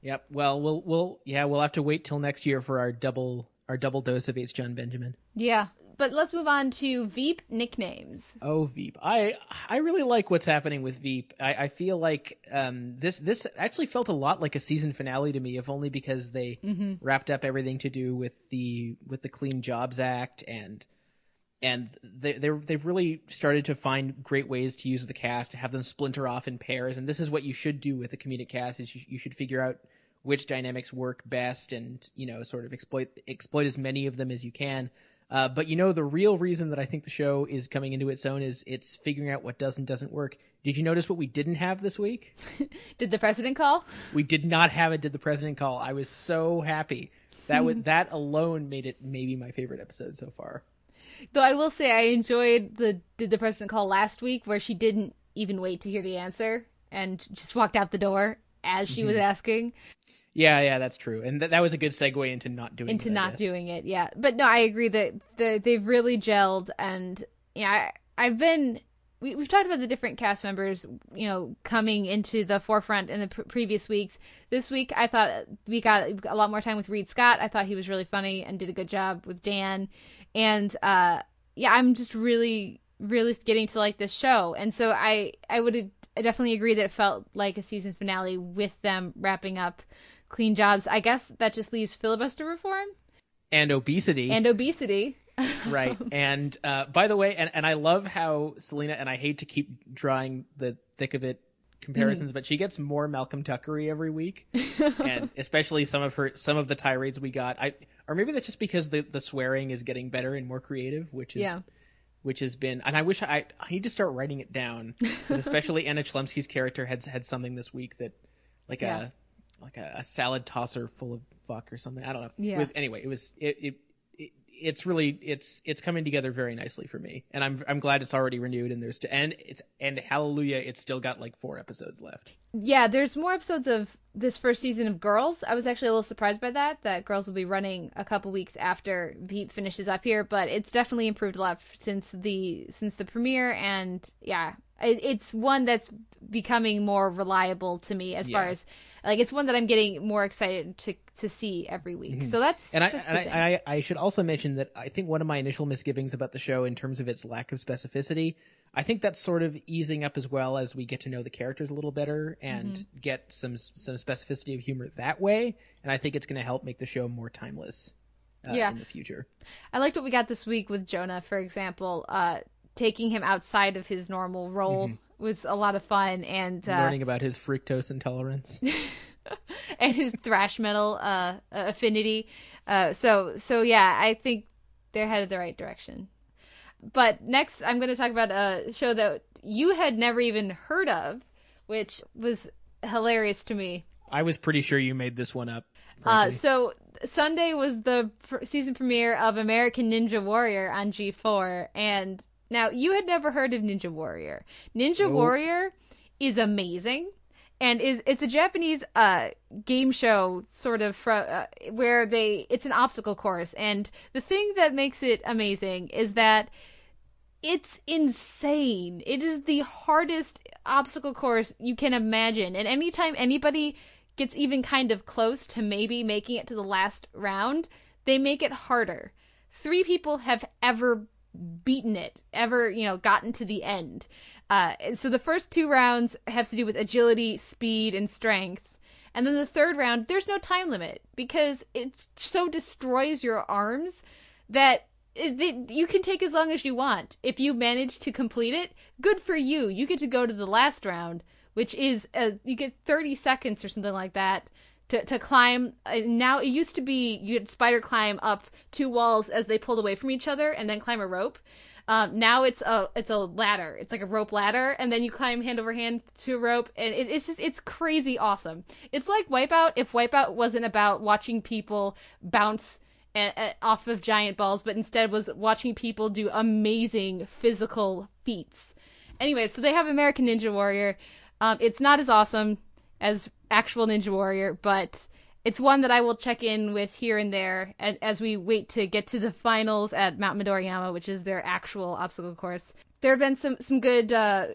Yep. Well, we'll we'll yeah we'll have to wait till next year for our double our double dose of H. Jon Benjamin. Yeah, but let's move on to Veep nicknames. Oh, Veep. I I really like what's happening with Veep. I, I feel like um, this this actually felt a lot like a season finale to me, if only because they wrapped up everything to do with the with the Clean Jobs Act and and they they they've really started to find great ways to use the cast to have them splinter off in pairs. And this is what you should do with a comedic cast: is you, you should figure out which dynamics work best, and you know, sort of exploit exploit as many of them as you can. Uh, but you know, the real reason that I think the show is coming into its own is it's figuring out what does and doesn't work. Did you notice what we didn't have this week? Did the president call? We did not have a Did the President Call. I was so happy. That would that alone made it maybe my favorite episode so far. Though I will say I enjoyed the Did the president call last week, where she didn't even wait to hear the answer and just walked out the door as she was asking Yeah, yeah, that's true. And th- that was a good segue into not doing into it, not doing it. Yeah, but no, I agree that the, they've really gelled, and yeah, I, I've been. We, we've talked about the different cast members, you know, coming into the forefront in the pr- previous weeks. This week, I thought we got a lot more time with Reid Scott. I thought he was really funny and did a good job with Dan, and uh, yeah, I'm just really, really getting to like this show, and so I, I would I definitely agree that it felt like a season finale with them wrapping up clean jobs. I guess that just leaves filibuster reform And obesity. and obesity. right. And uh, by the way, and, and I love how Selina, and I hate to keep drawing the thick of it comparisons, but she gets more Malcolm Tuckery every week. and especially some of her some of the tirades we got. I or maybe that's just because the, the swearing is getting better and more creative, which is Yeah. which has been and I wish I I need to start writing it down, especially Anna Chlumsky's character had had something this week that like Yeah. a like a, a salad tosser full of fuck or something. I don't know. Yeah. It was anyway, it was it, it it it's really it's it's coming together very nicely for me. And I'm I'm glad it's already renewed and there's to and it's and hallelujah, it's still got like four episodes left. Yeah, there's more episodes of this first season of Girls. I was actually a little surprised by that. That Girls will be running a couple weeks after Veep finishes up here, but it's definitely improved a lot since the since the premiere. And yeah, it, it's one that's becoming more reliable to me as far as like it's one that I'm getting more excited to to see every week. Mm-hmm. So that's And I that's and. I, I I should also mention that I think one of my initial misgivings about the show in terms of its lack of specificity, I think that's sort of easing up as well as we get to know the characters a little better and Mm-hmm. get some some specificity of humor that way. And I think it's going to help make the show more timeless uh, Yeah. in the future. I liked what we got this week with Jonah, for example. Uh, taking him outside of his normal role was a lot of fun, and uh, Learning about his fructose intolerance. and his thrash metal uh, affinity. Uh, so so yeah, I think they're headed the right direction. But next, I'm going to talk about a show that you had never even heard of, which was hilarious to me. I was pretty sure you made this one up. Uh, so Sunday was the pr- season premiere of American Ninja Warrior on G4, and now you had never heard of Ninja Warrior. Ninja Warrior is amazing, and is it's a Japanese uh game show sort of uh, where they it's an obstacle course, and the thing that makes it amazing is that it's insane. It is the hardest obstacle course you can imagine. And anytime anybody gets even kind of close to maybe making it to the last round, they make it harder. Three people have ever beaten it, ever, you know, gotten to the end. Uh, so the first two rounds have to do with agility, speed, and strength. And then the third round, there's no time limit because it so destroys your arms that you can take as long as you want. If you manage to complete it, good for you. You get to go to the last round, which is uh, you get 30 seconds or something like that to to climb. Uh, now it used to be you would spider climb up two walls as they pulled away from each other and then climb a rope. Um, now it's a it's a ladder. It's like a rope ladder, and then you climb hand over hand to a rope, and it, it's just it's crazy awesome. It's like Wipeout if Wipeout wasn't about watching people bounce a- a- off of giant balls, but instead was watching people do amazing physical feats. Anyway, so they have American Ninja Warrior. Um, it's not as awesome as actual Ninja Warrior, but it's one that I will check in with here and there as we wait to get to the finals at Mount Midoriyama, which is their actual obstacle course. There have been some some good uh,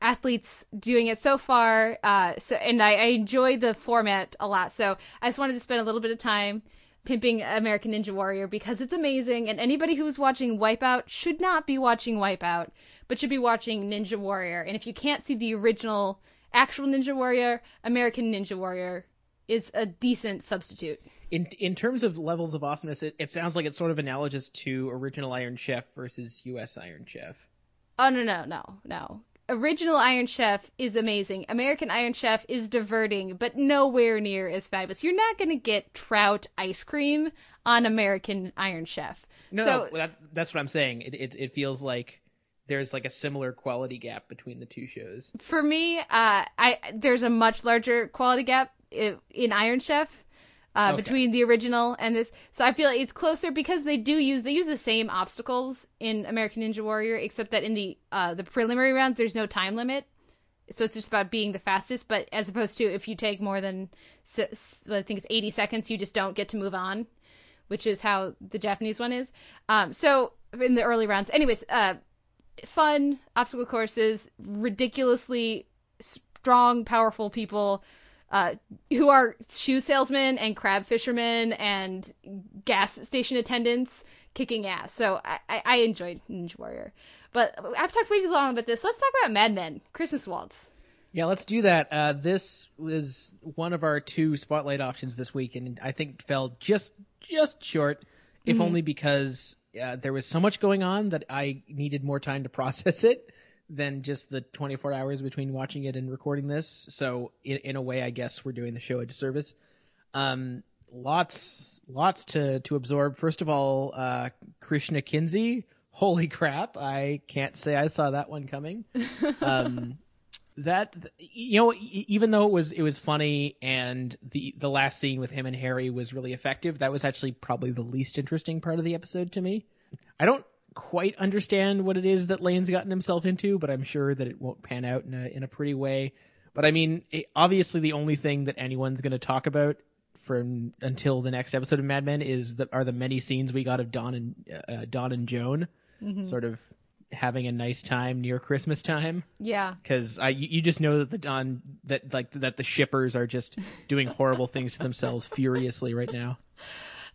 athletes doing it so far, uh, so and I, I enjoy the format a lot. So I just wanted to spend a little bit of time pimping American Ninja Warrior because it's amazing, and anybody who's watching Wipeout should not be watching Wipeout, but should be watching Ninja Warrior. And if you can't see the original actual Ninja Warrior, American Ninja Warrior is a decent substitute. in in terms of levels of awesomeness, it, it sounds like it's sort of analogous to original Iron Chef versus U.S. Iron Chef. Oh no no no no. Original Iron Chef is amazing. American Iron Chef is diverting, but nowhere near as fabulous. You're not going to get trout ice cream on American Iron Chef. No, so no that, that's what I'm saying. It, it it feels like there's like a similar quality gap between the two shows. for me, uh, I there's a much larger quality gap in Iron Chef uh, Okay. between the original and this. So I feel like it's closer because they do use they use the same obstacles in American Ninja Warrior, except that in the uh, the preliminary rounds there's no time limit. So it's just about being the fastest, but as opposed to if you take more than I think it's 80 seconds, you just don't get to move on, which is how the Japanese one is. Um, so in the early rounds, anyways, uh, fun obstacle courses, ridiculously strong, powerful people uh, who are shoe salesmen and crab fishermen and gas station attendants kicking ass. So I, I, enjoyed Ninja Warrior. But I've talked way too long about this. Let's talk about Mad Men, Christmas Waltz. Yeah, let's do that. Uh, this was one of our two spotlight options this week, and I think fell just just short, if only because uh, there was so much going on that I needed more time to process it than just the 24 hours between watching it and recording this. So, in, in a way, I guess we're doing the show a disservice. Um, lots lots to to absorb. First of all, uh, Krishna Kinsey. Holy crap! I can't say I saw that one coming. Um, that you know even though it was it was funny and the the last scene with him and harry was really effective that was actually probably the least interesting part of the episode to me. I don't quite understand what it is that lane's gotten himself into but i'm sure that it won't pan out in a in a pretty way. But i mean it, obviously the only thing that anyone's going to talk about from until the next episode of mad men is the are the many scenes we got of don and uh, don and joan sort of having a nice time near christmas time Yeah. because I you, you just know that the Don that like that the shippers are just doing horrible things to themselves furiously right now.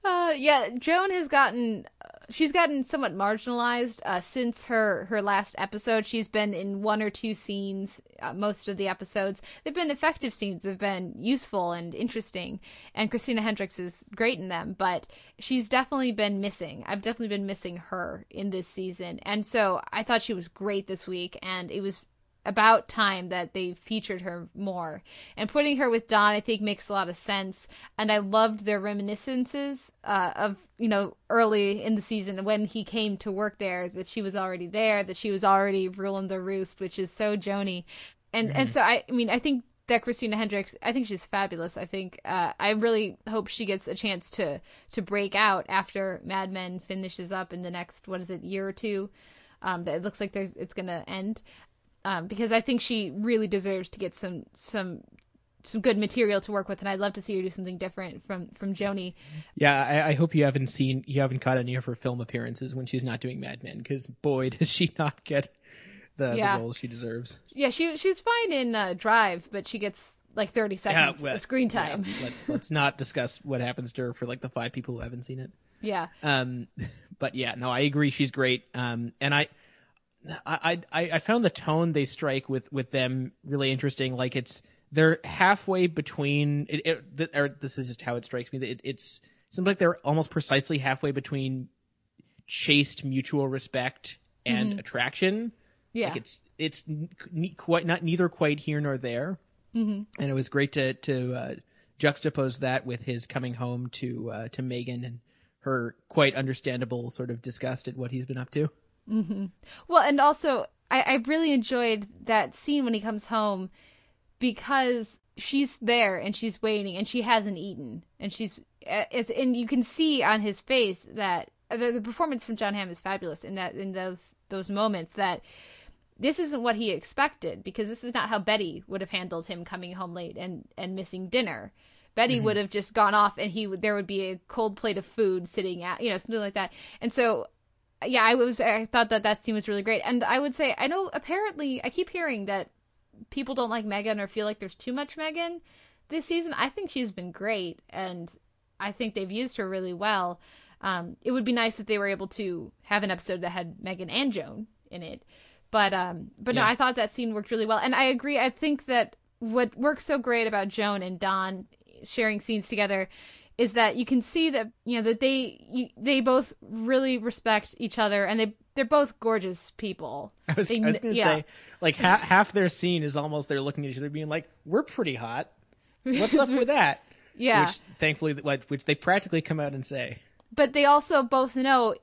Uh, yeah, Joan has gotten she's gotten somewhat marginalized uh, since her her last episode. She's been in one or two scenes uh, most of the episodes. They've been effective scenes. They've been useful and interesting, and Christina Hendricks is great in them. But she's definitely been missing. I've definitely been missing her in this season, and so I thought she was great this week, and it was about time that they featured her more. And putting her with Don, I think, makes a lot of sense. And I loved their reminiscences uh, of, you know, early in the season when he came to work there, that she was already there, that she was already ruling the roost, which is so Joni. And and so I, I mean, I think that Christina Hendricks, I think she's fabulous. I think uh, I really hope she gets a chance to to break out after Mad Men finishes up in the next what is it year or two. Um, that it looks like it's going to end um, because I think she really deserves to get some some some good material to work with, and I'd love to see her do something different from from Joni. Yeah, I, I hope you haven't seen you haven't caught any of her film appearances when she's not doing Mad Men, because boy, does she not get the, Yeah. the role she deserves. Yeah, she she's fine in uh, Drive, but she gets like thirty seconds well, of screen time. yeah, let's let's not discuss what happens to her for like the five people who haven't seen it. Yeah. Um, but yeah, no, I agree. She's great. Um, and I, I, I, I found the tone they strike with with them really interesting. Like it's they're halfway between. It, it or this is just how it strikes me. That it, it's it seems like they're almost precisely halfway between chaste mutual respect and attraction. Yeah. Like it's it's quite not neither quite here nor there. Mm-hmm. And it was great to to uh, juxtapose that with his coming home to uh, to Megan and her quite understandable sort of disgust at what he's been up to. Mm-hmm. Well, and also I, I really enjoyed that scene when he comes home because she's there and she's waiting and she hasn't eaten and she's uh, as and you can see on his face that the, the performance from Jon Hamm is fabulous in that in those those moments that this isn't what he expected because this is not how Betty would have handled him coming home late and and missing dinner. Betty mm-hmm. would have just gone off and he would there would be a cold plate of food sitting out, you know, something like that. And so yeah, I was I thought that that scene was really great. And I would say I know apparently I keep hearing that people don't like Megan or feel like there's too much Megan this season. I think she's been great and I think they've used her really well. Um, it would be nice if they were able to have an episode that had Megan and Joan in it. But um but no, I thought that scene worked really well. And I agree. I think that what works so great about Joan and Don sharing scenes together is that you can see that you know that they you, they both really respect each other and they they're both gorgeous people. I was, They I was going to yeah. say, like ha- half their scene is almost they're looking at each other, being like, "We're pretty hot. What's up with that?" Yeah. Which thankfully, what which they practically come out and say, but they also both know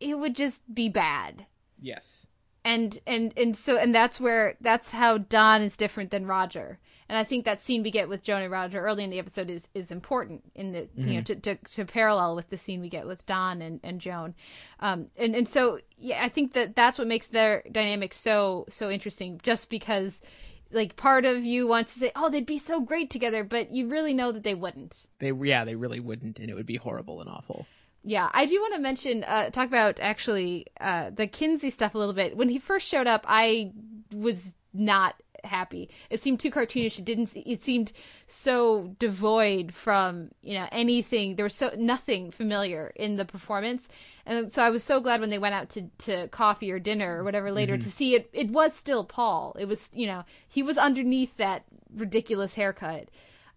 it would just be bad. "Yes." and and and so and that's where that's how Don is different than Roger. And I think that scene we get with Joan and Roger early in the episode is is important in the you know to, to to parallel with the scene we get with Don and and Joan. Um and and so yeah, I think that that's what makes their dynamic so so interesting just because like part of you wants to say, "Oh, they'd be so great together," but you really know that they wouldn't. They yeah, they really wouldn't, and it would be horrible and awful. Yeah, I do want to mention, uh, talk about actually uh, the Kinsey stuff a little bit. When he first showed up, I was not happy. It seemed too cartoonish. It didn't. It seemed so devoid from you know anything. There was so nothing familiar in the performance, and so I was so glad when they went out to, to coffee or dinner or whatever later to see it. It was still Paul. It was you know he was underneath that ridiculous haircut.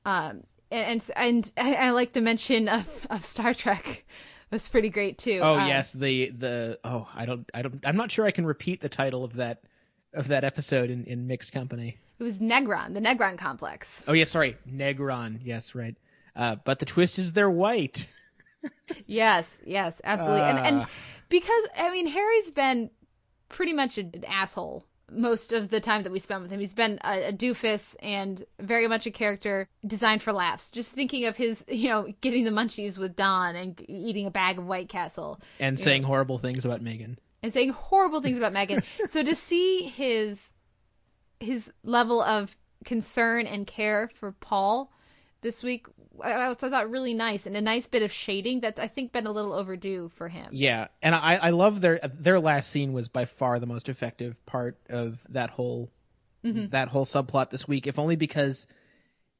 Um, and and, and I, I like the mention of, of Star Trek. That's pretty great too. Oh Um, yes, the the oh I don't I don't I'm not sure I can repeat the title of that of that episode in in mixed company. it was Negron, the Negron complex. Oh yes, sorry, Negron. Yes, right. Uh, but the twist is they're white. Yes, yes, absolutely. and and Ah. because I mean Harry's been pretty much an asshole most of the time that we spent with him. He's been a, a doofus and very much a character designed for laughs. Just thinking of his, you know, getting the munchies with Don and eating a bag of White Castle. and saying horrible things about Megan. And saying horrible things about Megan. so to see his his level of concern and care for Paul this week, I, thought really nice and a nice bit of shading that I think been a little overdue for him. Yeah, and I I love their their last scene was by far the most effective part of that whole mm-hmm. that whole subplot this week. If only because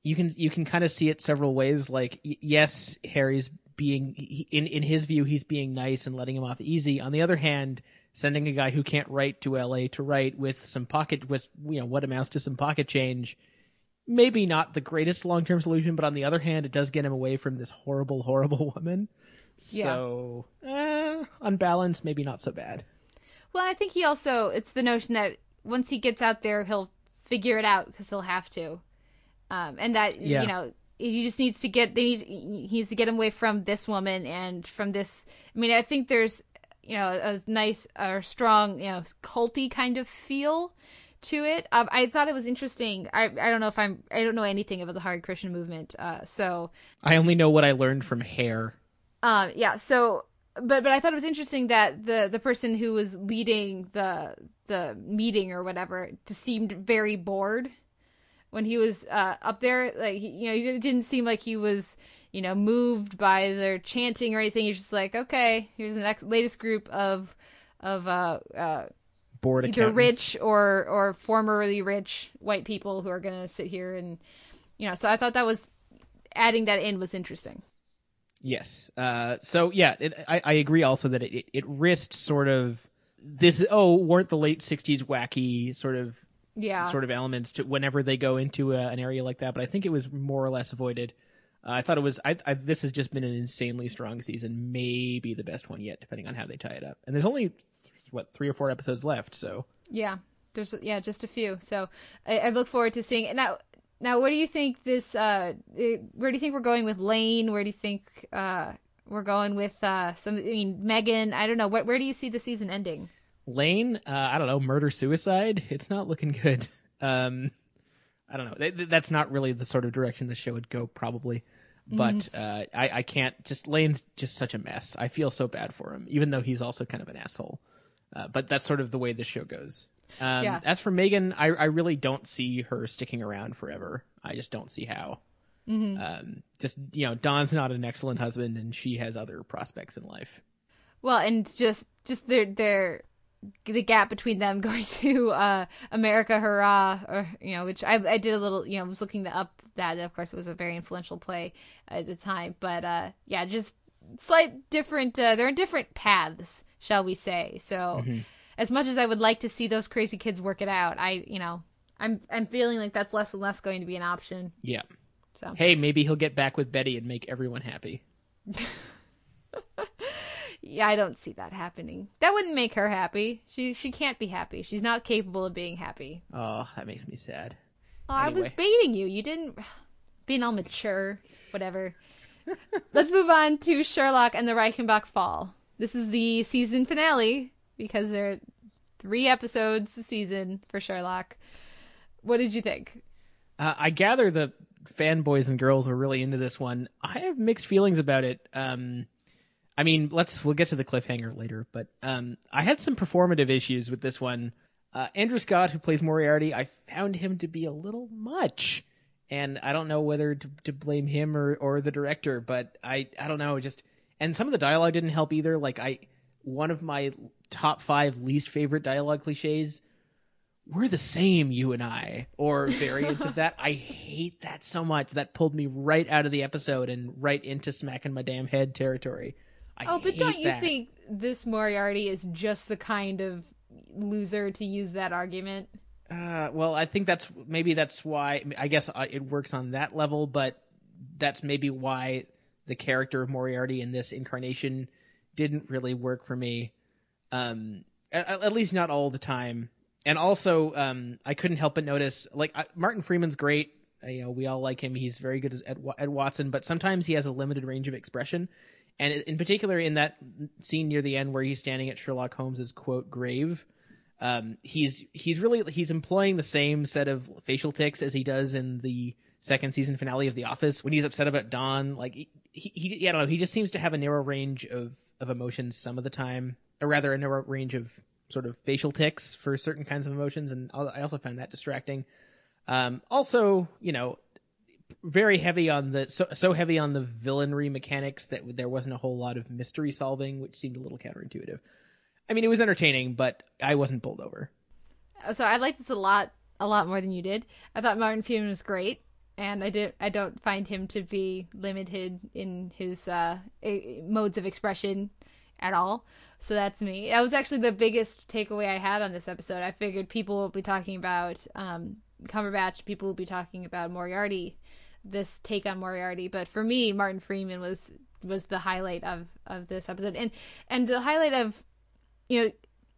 you can you can kind of see it several ways. Like yes, Harry's being he, in in his view he's being nice and letting him off easy. On the other hand, sending a guy who can't write to L.A. to write with some pocket with you know what amounts to some pocket change, maybe not the greatest long term solution. But on the other hand, it does get him away from this horrible, horrible woman. So, eh, on balance, maybe not so bad. Well, I think he also it's the notion that once he gets out there, he'll figure it out because he'll have to, um, and that Yeah. you know he just needs to get they need he needs to get him away from this woman and from this. I mean, I think there's you know a nice or strong you know culty kind of feel to it. Um, I thought it was interesting. I I don't know if I'm I don't know anything about the Hare Krishna movement, uh, so I only know what I learned from Hair. um, yeah. So, but but I thought it was interesting that the the person who was leading the the meeting or whatever just seemed very bored when he was uh, up there. Like he, you know, it didn't seem like he was you know moved by their chanting or anything. He's just like, okay, here's the next latest group of of uh, uh, Board either rich or or formerly rich white people who are gonna sit here and you know. So I thought that was adding that in was interesting. Yes. Uh, so yeah, it, I, I agree also that it, it, it risked sort of this. Oh, weren't the late '60s wacky sort of Yeah. sort of elements to whenever they go into a, an area like that? But I think it was more or less avoided. Uh, I thought it was. I, I this has just been an insanely strong season, maybe the best one yet, depending on how they tie it up. And there's only what three or four episodes left, so Yeah, there's yeah just a few. So I, I look forward to seeing it now. Now, what do you think this? Uh, eh, where do you think we're going with Lane? Where do you think uh, we're going with uh, some? I mean, Megan. I don't know. Where, where do you see the season ending? Lane, uh, I don't know, murder suicide. It's not looking good. Um, I don't know. Th- th- that's not really the sort of direction the show would go, probably. But uh, I, I can't. Just Lane's just such a mess. I feel so bad for him, even though he's also kind of an asshole. Uh, but that's sort of the way the show goes. Um, Yeah. As for Megan, I, I really don't see her sticking around forever. I just don't see how. Mm-hmm. Um, just you know, Don's not an excellent husband, and she has other prospects in life. Well, and just just their their the gap between them going to uh, America Hurrah, or you know, which I I did a little, you know, was looking up that. Of course, it was a very influential play at the time, but uh, yeah, just slight different. Uh, they're in different paths, shall we say? So, as much as I would like to see those crazy kids work it out, I you know, I'm I'm feeling like that's less and less going to be an option. Yeah. So Hey, maybe he'll get back with Betty and make everyone happy. yeah, I don't see that happening. That wouldn't make her happy. She she can't be happy. She's not capable of being happy. Oh, that makes me sad. Oh, I was baiting you. You didn't being all mature, whatever. Let's move on to Sherlock and the Reichenbach Fall. This is the season finale because there are three episodes a season for Sherlock. What did you think? Uh, I gather the fanboys and girls were really into this one. I have mixed feelings about it. Um, I mean, let's we'll get to the cliffhanger later, but um, I had some performative issues with this one. Uh, Andrew Scott, who plays Moriarty, I found him to be a little much, and I don't know whether to, to blame him or or the director, but I I don't know, just and some of the dialogue didn't help either. Like I, one of my top five least favorite dialogue cliches we're the same, you and I, or variants of that. I hate that so much. That pulled me right out of the episode and right into smacking my damn head territory. I Oh, but don't you that. think this Moriarty is just the kind of loser to use that argument? Uh, well, I think that's maybe that's why. I guess uh, it works on that level, but that's maybe why the character of Moriarty in this incarnation didn't really work for me. Um, at, at least not all the time. And also, um, I couldn't help but notice, like I, Martin Freeman's great. Uh, you know, we all like him. He's very good at at Watson, but sometimes he has a limited range of expression. And in particular, in that scene near the end where he's standing at Sherlock Holmes's quote grave, um, he's he's really he's employing the same set of facial tics as he does in the second season finale of The Office when he's upset about Dawn. Like he, he, he I don't know, he just seems to have a narrow range of of emotions some of the time, or rather a narrow range of sort of facial tics for certain kinds of emotions, and I I also found that distracting. Um, also, you know, very heavy on the so so heavy on the villainry mechanics that there wasn't a whole lot of mystery solving, which seemed a little counterintuitive. I mean, it was entertaining, but I wasn't bowled over. So I liked this a lot, a lot more than you did. I thought Martin Freeman was great. and I did I don't find him to be limited in his uh, modes of expression at all. So that's me. That was actually the biggest takeaway I had on this episode. I figured people will be talking about um, Cumberbatch, people will be talking about Moriarty, this take on Moriarty. But for me, Martin Freeman was was the highlight of of this episode, and and the highlight of you know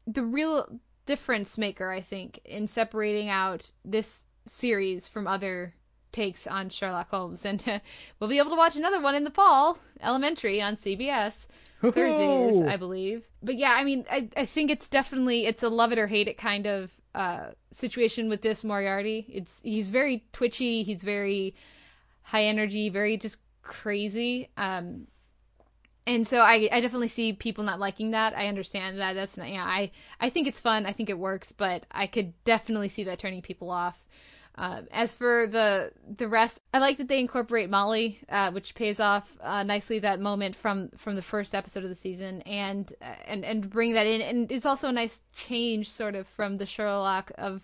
the real difference maker, I think, in separating out this series from other takes on Sherlock Holmes. And uh, we'll be able to watch another one in the fall, Elementary on CBS. Thursdays, I believe. But yeah, I mean, I, I think it's definitely it's a love it or hate it kind of uh, situation with this Moriarty. It's he's very twitchy, he's very high energy, very just crazy. Um, and so I, I definitely see people not liking that. I understand that. That's not, yeah. I, I think it's fun. I think it works, but I could definitely see that turning people off. Uh, as for the the rest, I like that they incorporate Molly, uh, which pays off uh, nicely that moment from from the first episode of the season, and uh, and and bring that in. And it's also a nice change, sort of, from the Sherlock of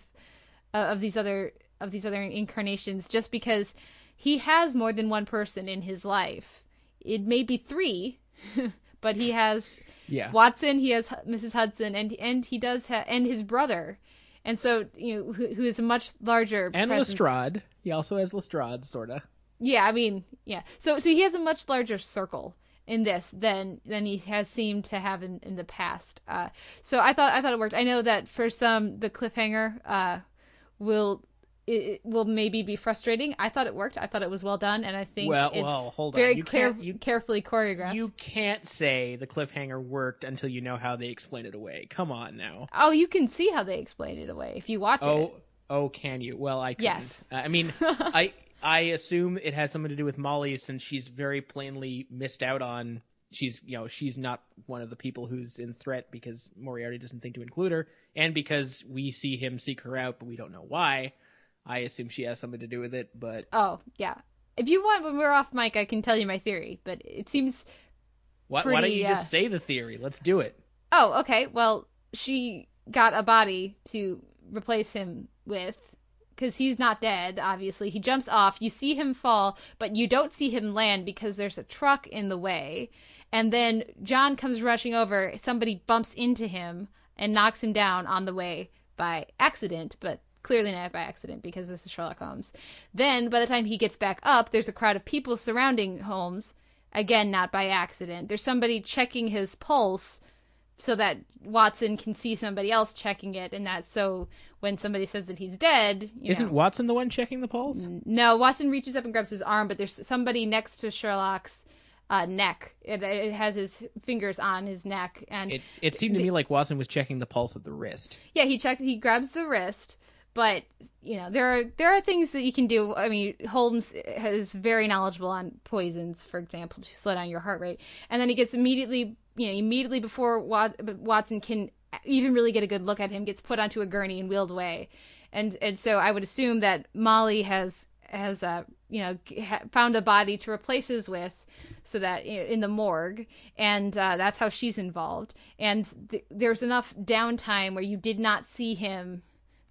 uh, of these other of these other incarnations, just because he has more than one person in his life. It may be three, but he has Yeah. Watson, he has Mrs. Hudson, and and he does ha- and his brother, and so you know who, who is a much larger And presence. Lestrade. He also has Lestrade, sorta. Yeah, I mean, yeah. So so he has a much larger circle in this than than he has seemed to have in, in the past. Uh, so I thought I thought it worked. I know that for some the cliffhanger uh, will it, will maybe be frustrating. I thought it worked. I thought it was well done, and I think Well, it's well, hold on. very You care- you- carefully choreographed. You can't say the cliffhanger worked until you know how they explain it away. Come on now. oh, you can see how they explain it away if you watch Oh, it. oh, can you? Well, I couldn't. Yes. Uh, I mean, I I assume it has something to do with Molly since she's very plainly missed out on. She's you know she's not one of the people who's in threat because Moriarty doesn't think to include her, and because we see him seek her out, but we don't know why. I assume she has something to do with it, but Oh, yeah. If you want, when we're off mic, I can tell you my theory, but it seems why, why don't you uh, just say the theory? Let's do it. Oh, okay. Well, she got a body to replace him with because he's not dead, obviously. He jumps off. You see him fall, but you don't see him land because there's a truck in the way. And then John comes rushing over. Somebody bumps into him and knocks him down on the way by accident, but clearly not by accident because this is Sherlock Holmes. Then, by the time he gets back up, there's a crowd of people surrounding Holmes. Again, not by accident. There's somebody checking his pulse so that Watson can see somebody else checking it, and that's so when somebody says that he's dead. You Isn't know, Watson the one checking the pulse? no, Watson reaches up and grabs his arm, but there's somebody next to Sherlock's uh, neck. It, it has his fingers on his neck, and It it seemed to me like Watson was checking the pulse of the wrist. yeah, he checked. He grabs the wrist, but you know there are there are things that you can do. I mean, Holmes is very knowledgeable on poisons, for example, to slow down your heart rate, and then he gets immediately, you know, immediately before Watson can even really get a good look at him, gets put onto a gurney and wheeled away, and and so I would assume that Molly has has uh you know found a body to replace his with so that you know, in the morgue. And uh, that's how she's involved. And th- there's enough downtime where you did not see him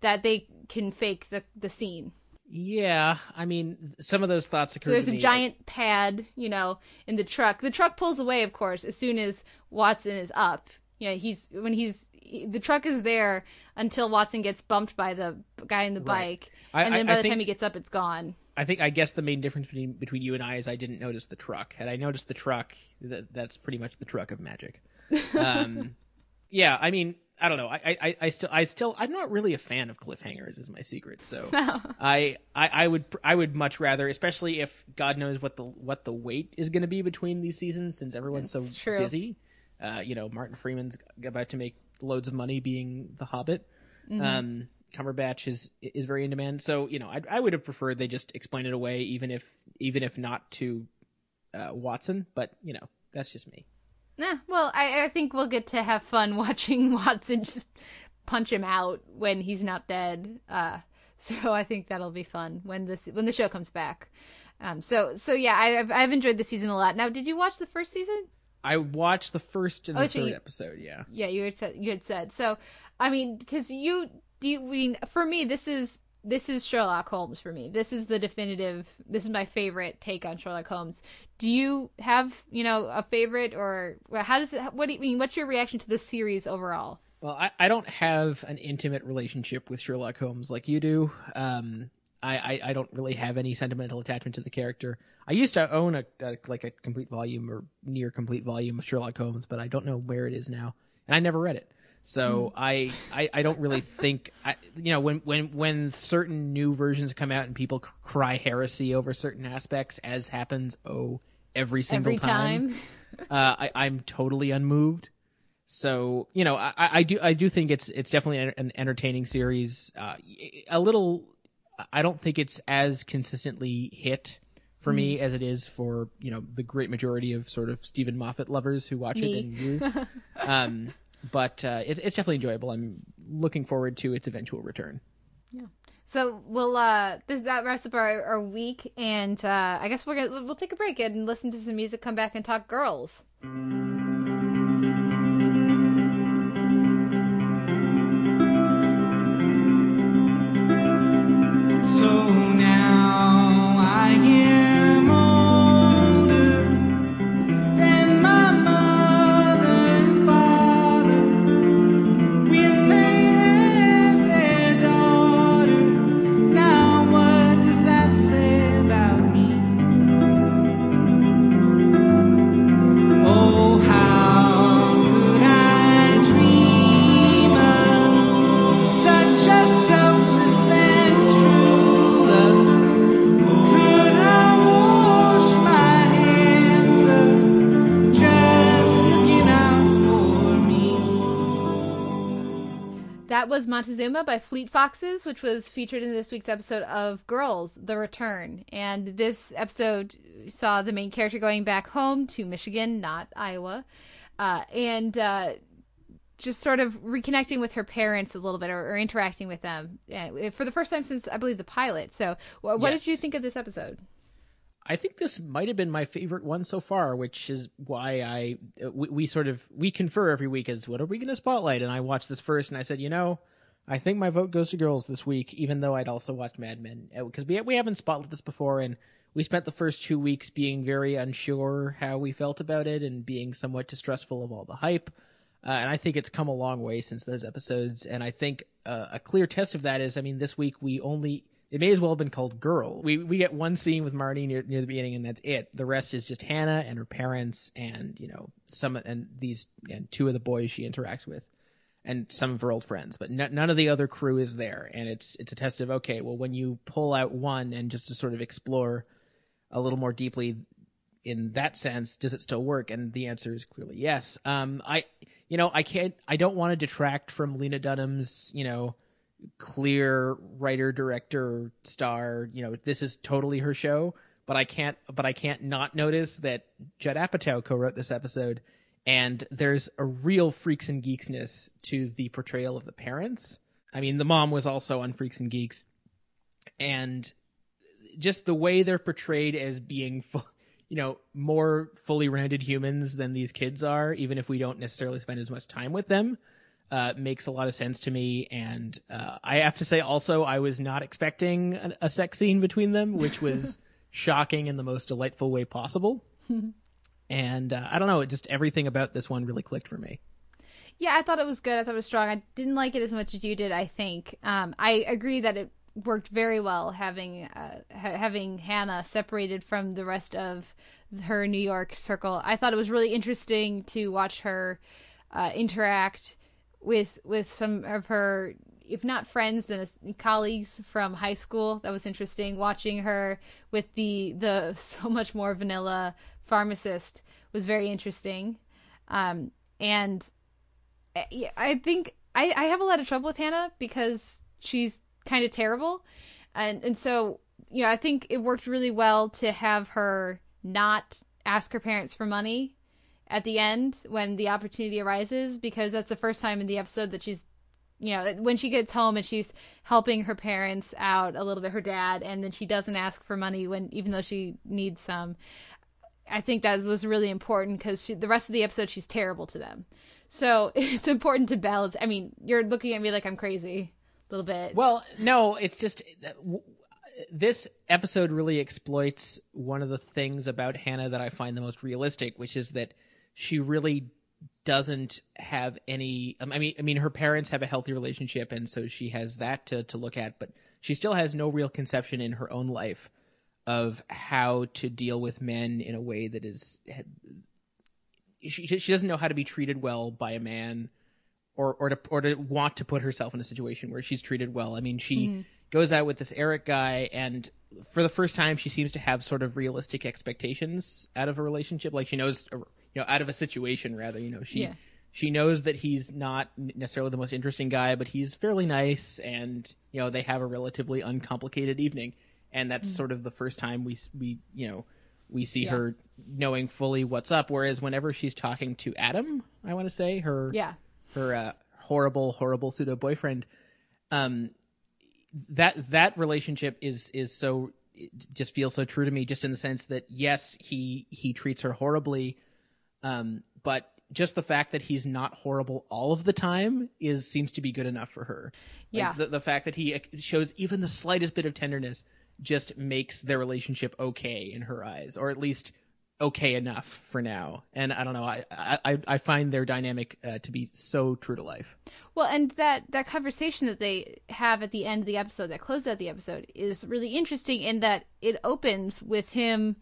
that they can fake the the scene Yeah, I mean, some of those thoughts occurred so there's a me. giant pad you know in the truck the truck pulls away of course as soon as watson is up you know he's when he's the truck is there until watson gets bumped by the guy in the Right. bike I- and then by I the think- time he gets up it's gone I think I guess the main difference between between you and I is I didn't notice the truck. Had I noticed the truck, that that's pretty much the truck of magic. Um, yeah, I mean, I don't know. I, I, I still, I still, I'm not really a fan of cliffhangers. Is my secret. So I, I, I would, I would much rather, especially if God knows what the what the wait is going to be between these seasons, since everyone's so true. busy. Uh, you know, Martin Freeman's about to make loads of money being The Hobbit. Mm-hmm. Um, Cumberbatch is is very in demand. So you know, I, I would have preferred they just explain it away, even if even if not to uh, Watson. But you know, that's just me. Yeah, well, I, I think we'll get to have fun watching Watson just punch him out when he's not dead. Uh, so I think that'll be fun when this when the show comes back. Um, so so yeah, I've I've enjoyed the season a lot. Now, did you watch the first season? I watched the first and Oh, the so third you- episode. Yeah, Yeah, you had said you had said. So, I mean, because you do you I mean for me this is this is Sherlock Holmes for me. This is the definitive. This is my favorite take on Sherlock Holmes. Do you have you know a favorite or how does it? What do you mean? What's your reaction to the series overall? Well, I, I don't have an intimate relationship with Sherlock Holmes like you do. Um, I, I, I don't really have any sentimental attachment to the character. I used to own a, a like a complete volume or near complete volume of Sherlock Holmes, but I don't know where it is now, and I never read it. So I, I I don't really think I you know when when when certain new versions come out and people c- cry heresy over certain aspects as happens oh every single Every time. uh, I, I'm totally unmoved. So you know, I, I do I do think it's it's definitely an, entertaining series. Uh, a little, I don't think it's as consistently hit for me as it is for you know the great majority of sort of Steven Moffat lovers who watch Me. it and you. um, but uh, it, it's definitely enjoyable. I'm looking forward to its eventual return. Yeah. So we'll uh this that wraps up our, our week and uh I guess we're gonna we'll take a break and listen to some music, come back and talk girls. Montezuma by Fleet Foxes, which was featured in this week's episode of Girls: The Return. And this episode saw the main character going back home to Michigan, not Iowa, uh, and uh, just sort of reconnecting with her parents a little bit, or, or interacting with them uh, for the first time since I believe the pilot. So, wh- what did you think of this episode? I think this might have been my favorite one so far, which is why I uh, we, we sort of we confer every week as what are we going to spotlight, and I watched this first, and I said, you know, I think my vote goes to girls this week, even though I'd also watched Mad Men because we we haven't spotlighted this before, and we spent the first two weeks being very unsure how we felt about it and being somewhat distrustful of all the hype. Uh, and I think it's come a long way since those episodes. And I think uh, a clear test of that is, I mean, this week we only it may as well have been called Girl. We we get one scene with Marnie near near the beginning, and that's it. The rest is just Hannah and her parents, and you know some and these and two of the boys she interacts with, and some of her old friends. But n- none of the other crew is there, and it's it's a test of okay. Well, when you pull out one and just to sort of explore a little more deeply in that sense, does it still work? And the answer is clearly yes. Um, I, you know, I can't, I don't want to detract from Lena Dunham's, you know, clear writer, director, star. You know, this is totally her show. But I can't, but I can't not notice that Judd Apatow co-wrote this episode, and there's a real freaks and geeksness to the portrayal of the parents. I mean, the mom was also on Freaks and Geeks, and just the way they're portrayed as being you know more fully rounded humans than these kids are even if we don't necessarily spend as much time with them uh, makes a lot of sense to me. And uh, i have to say also i was not expecting a, a sex scene between them which was shocking in the most delightful way possible and uh, i don't know just everything about this one really clicked for me Yeah, I thought it was good. I thought it was strong. I didn't like it as much as you did. I think. Um, I agree that it worked very well having uh, ha- having Hannah separated from the rest of her New York circle. I thought it was really interesting to watch her uh, interact with with some of her, if not friends, then colleagues from high school. That was interesting. Watching her with the the so much more vanilla pharmacist was very interesting. Um, and I- I think I, I have a lot of trouble with Hannah because she's kind of terrible, and and so you know I think it worked really well to have her not ask her parents for money at the end when the opportunity arises because that's the first time in the episode that she's you know when she gets home and she's helping her parents out a little bit her dad and then she doesn't ask for money when even though she needs some I think that was really important because the rest of the episode she's terrible to them. So it's important to balance. I mean, you're looking at me like I'm crazy, a little bit. Well, no, it's just this episode really exploits one of the things about Hannah that I find the most realistic, which is that she really doesn't have any um, I mean I mean her parents have a healthy relationship and so she has that to to look at, but she still has no real conception in her own life of how to deal with men in a way that is she she doesn't know how to be treated well by a man or or to or to want to put herself in a situation where she's treated well. I mean, she Mhm. goes out with this Eric guy and for the first time she seems to have sort of realistic expectations out of a relationship like she knows you know out of a situation rather you know she Yeah. she knows that he's not necessarily the most interesting guy but he's fairly nice and you know they have a relatively uncomplicated evening and that's Mhm. sort of the first time we we you know we see Yeah. her knowing fully what's up whereas whenever she's talking to Adam I want to say her Yeah. her uh, horrible horrible pseudo boyfriend um that that relationship is is so just feels so true to me just in the sense that yes he he treats her horribly um but just the fact that he's not horrible all of the time is seems to be good enough for her Like, Yeah. the, the fact that he shows even the slightest bit of tenderness just makes their relationship okay in her eyes or at least okay enough for now. And i don't know i i, I find their dynamic uh, to be so true to life. Well, and that that conversation that they have at the end of the episode, that closed out the episode, is really interesting in that it opens with him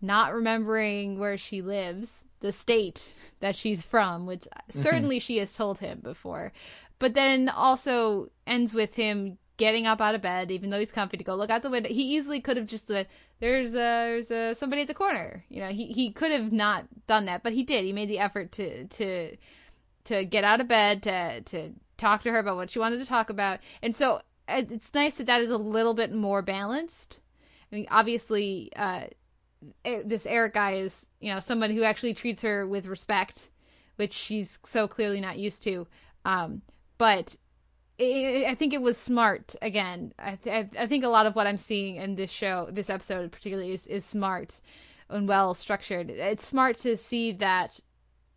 not remembering where she lives, the state that she's from, which certainly she has told him before, but then also ends with him getting up out of bed, even though he's comfy, to go look out the window. He easily could have just said, "There's a there's a somebody at the corner." You know, he he could have not done that, but he did. He made the effort to to to get out of bed to to talk to her about what she wanted to talk about and so uh, it's nice that that is a little bit more balanced i mean obviously uh this eric guy is you know someone who actually treats her with respect which she's so clearly not used to um but i think it was smart. Again, I, th- I think a lot of what I'm seeing in this show, this episode particularly, is is smart and well structured. It's smart to see that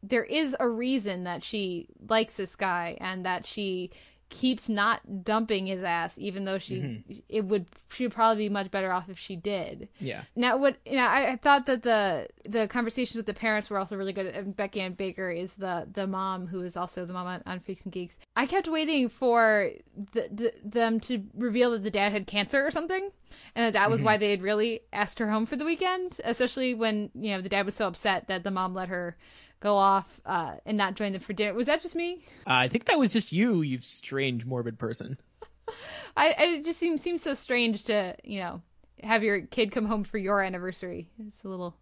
there is a reason that she likes this guy and that she keeps not dumping his ass even though she Mhm. it would she would probably be much better off if she did yeah now what you know I, I thought that the the conversations with the parents were also really good and Becky Ann Baker is the the mom who is also the mom on, on freaks and geeks i kept waiting for the, the them to reveal that the dad had cancer or something and that that was Mhm. why they had really asked her home for the weekend especially when you know the dad was so upset that the mom let her go off uh, and not join them for dinner was that just me Uh, I think that was just you, you strange morbid person. I, I it just seems seems so strange to you know have your kid come home for your anniversary. It's a little.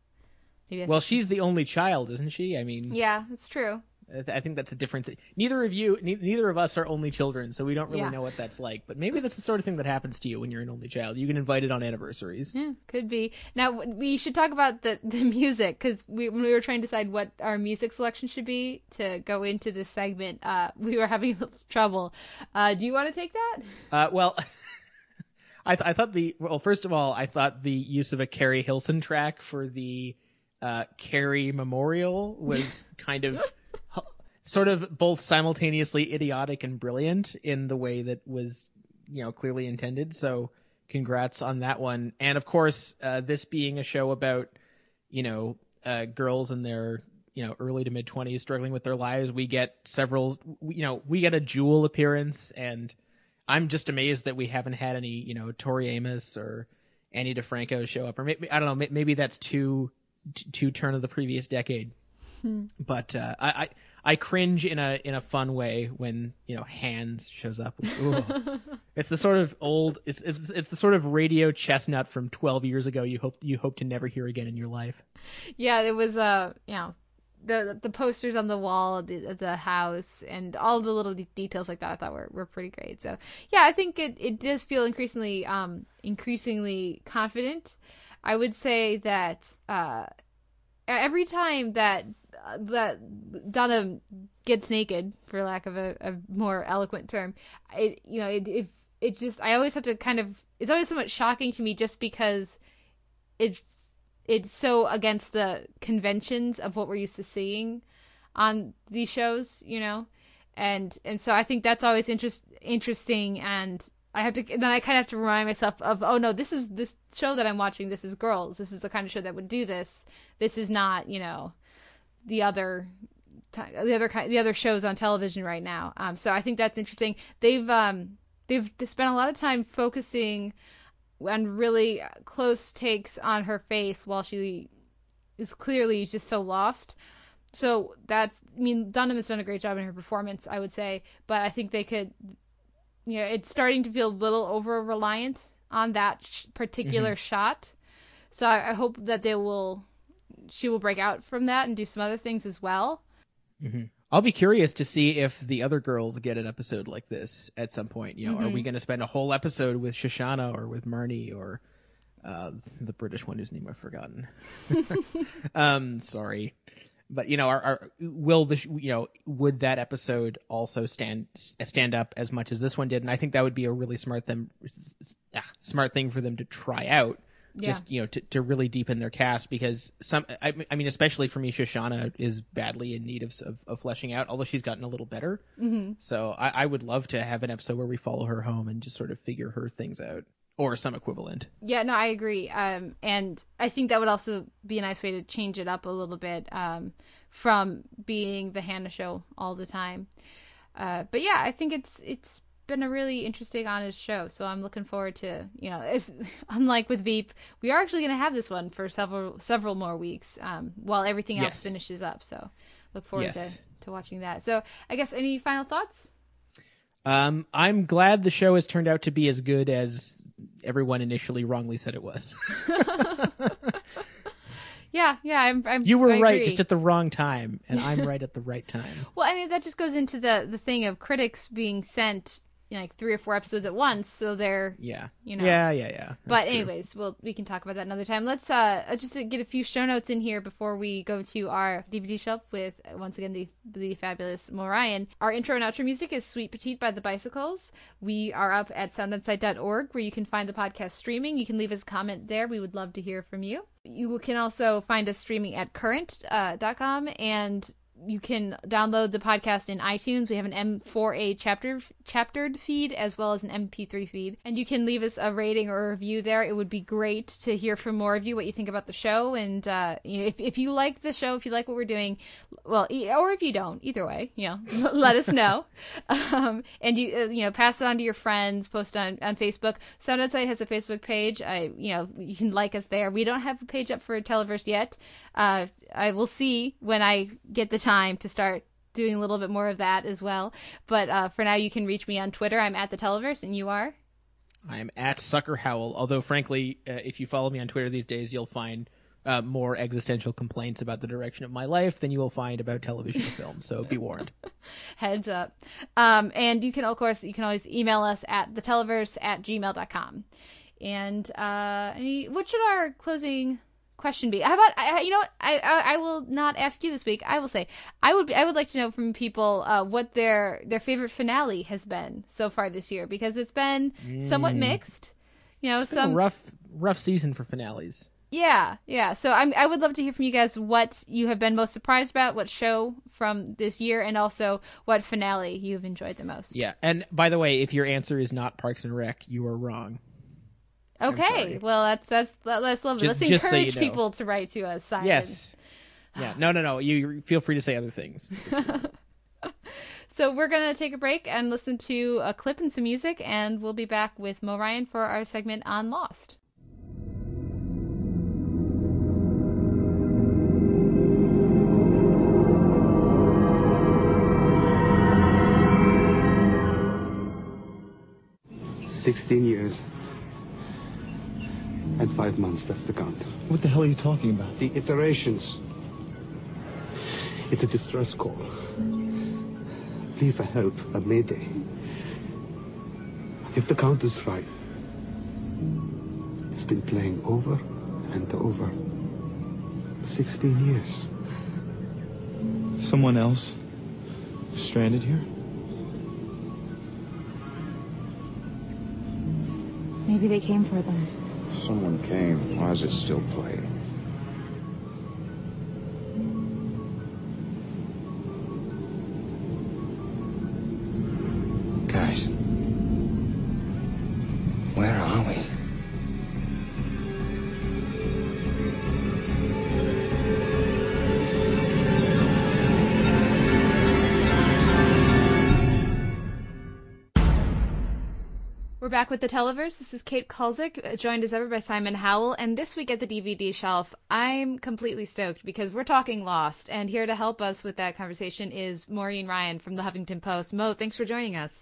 Maybe Well, she's the only child, isn't she? I mean, Yeah, that's true. I, th- I think that's a difference. Neither of you, ne- neither of us are only children, so we don't really Yeah. know what that's like. But maybe that's the sort of thing that happens to you when you're an only child. You get invited on anniversaries. Yeah, could be. Now w- we should talk about the the music because we when we were trying to decide what our music selection should be to go into this segment, uh, we were having a little trouble. Uh, do you want to take that? Uh, well, I, th- I thought the well, first of all, I thought the use of a Keri Hilson track for the uh, Carrie Memorial was kind of sort of both simultaneously idiotic and brilliant in the way that was, you know, clearly intended. So, congrats on that one. And of course, uh, this being a show about, you know, uh, girls in their you know early to mid 20s struggling with their lives we get several you know we get a jewel appearance and i'm just amazed that we haven't had any you know tori amos or Ani DiFranco show up or maybe i don't know maybe that's too too turn of the previous decade Hmm. but uh, I, I I cringe in a in a fun way when you know hands shows up. It's the sort of old it's, it's it's the sort of radio chestnut from twelve years ago. You hope you hope to never hear again in your life. Yeah, it was uh, you know, the the posters on the wall of the, the house and all the little de- details like that. I thought were were pretty great. So yeah, I think it it does feel increasingly um increasingly confident. I would say that uh every time that that Dunham gets naked, for lack of a, a more eloquent term, it you know it, it it just I always have to kind of it's always somewhat shocking to me just because it it's so against the conventions of what we're used to seeing on these shows, you know, and and so I think that's always interest interesting and I have to then I kind of have to remind myself of oh no this is this show that I'm watching this is girls. This is the kind of show that would do this. This is not you know the other the other ki- the other shows on television right now. Um so I think that's interesting. They've um they've spent a lot of time focusing on really close takes on her face while she is clearly just so lost. So that's I mean Dunham has done a great job in her performance I would say but I think they could you know it's starting to feel a little over reliant on that sh- particular shot. So I, I hope that they will she will break out from that and do some other things as well I'll be curious to see if the other girls get an episode like this at some point. You know, are Mm-hmm. we going to spend a whole episode with Shoshana or with Marnie or uh, the British one whose name I've forgotten? um, sorry, but you know, are, are will the you know would that episode also stand stand up as much as this one did? And I think that would be a really smart them ah, smart thing for them to try out. Yeah. Just you know, to, to really deepen their cast because some, I, I mean, especially for me, Shoshana is badly in need of, of, of fleshing out. Although she's gotten a little better, mm-hmm. so I, I would love to have an episode where we follow her home and just sort of figure her things out, or some equivalent. Yeah, no, I agree. Um, and I think that would also be a nice way to change it up a little bit um, from being the Hannah show all the time. Uh, but yeah, I think it's it's been a really interesting, honest show. So I'm looking forward to you know, it's unlike with Veep, we are actually going to have this one for several several more weeks um, while everything else Yes. finishes up. So look forward Yes. to to watching that. So I guess any final thoughts? Um, I'm glad the show has turned out to be as good as everyone initially wrongly said it was. Yeah, yeah, I'm. I'm You were I right, agree. just at the wrong time, and I'm right at the right time. Well, I mean that just goes into the the thing of critics being sent you know, like three or four episodes at once, so they're Yeah, You know. Yeah, yeah, yeah. But That's true. anyways, we'll we can talk about that another time. Let's uh uh, just get a few show notes in here before we go to our DVD shelf with uh, once again the the fabulous Mo Ryan. Our intro and outro music is Sweet Petite by the Bicycles. We are up at soundonsight.org where you can find the podcast streaming. You can leave us a comment there. We would love to hear from you. You can also find us streaming at current.com uh, and you can download the podcast in iTunes. We have an M4A chapter chaptered feed as well as an MP3 feed, and you can leave us a rating or a review there. It would be great to hear from more of you what you think about the show, and uh, you know if if you like the show, if you like what we're doing, well, or if you don't, either way, you know, let us know. Um, and you uh, you know pass it on to your friends. Post on on Facebook. Sound on Sight has a Facebook page. I you know you can like us there. We don't have a page up for Televerse yet. Uh, I will see when I get the time to start doing a little bit more of that as well. But uh, for now, you can reach me on Twitter. I'm at the Televerse, and you are. I am at Sucker Howl. Although, frankly, uh, if you follow me on Twitter these days, you'll find uh, more existential complaints about the direction of my life than you will find about television or film. So be warned. Heads up. Um, and you can, of course, you can always email us at the theteleverse at gmail.com. And uh, any, what should our closing question be? How about, I, you know what? I, I, I will not ask you this week. I will say, I would, be, I would like to know from people uh, what their, their favorite finale has been so far this year because it's been somewhat mixed. You know, It's been a some rough, rough season for finales. yeah, yeah. So I'm I would love to hear from you guys what you have been most surprised about, what show from this year, and also what finale you've enjoyed the most. Yeah. And by the way, if your answer is not Parks and Rec, you are wrong. Okay. Well, that's that's that's lovely. Just- Let's just so you encourage know. people to write to us. Simon. Yes. Yeah. No, no, no. You you feel free to say other things. So we're gonna take a break and listen to a clip and some music, and we'll be back with Mo Ryan for our segment on Lost. Sixteen years. And five months, that's the count. What the hell are you talking about? The iterations. It's a distress call. Plea for help, a mayday. If the count is right, it's been playing over and over. 16 years. Someone else stranded here? Maybe they came for them. Someone came. Why is it still playing? We're back with the Televerse. This is Kate Kulzick, uh, joined as ever by Simon Howell. And this week at the DVD shelf, I'm completely stoked because we're talking Lost. And here to help us with that conversation is Maureen Ryan from the Huffington Post. Mo, thanks for joining us.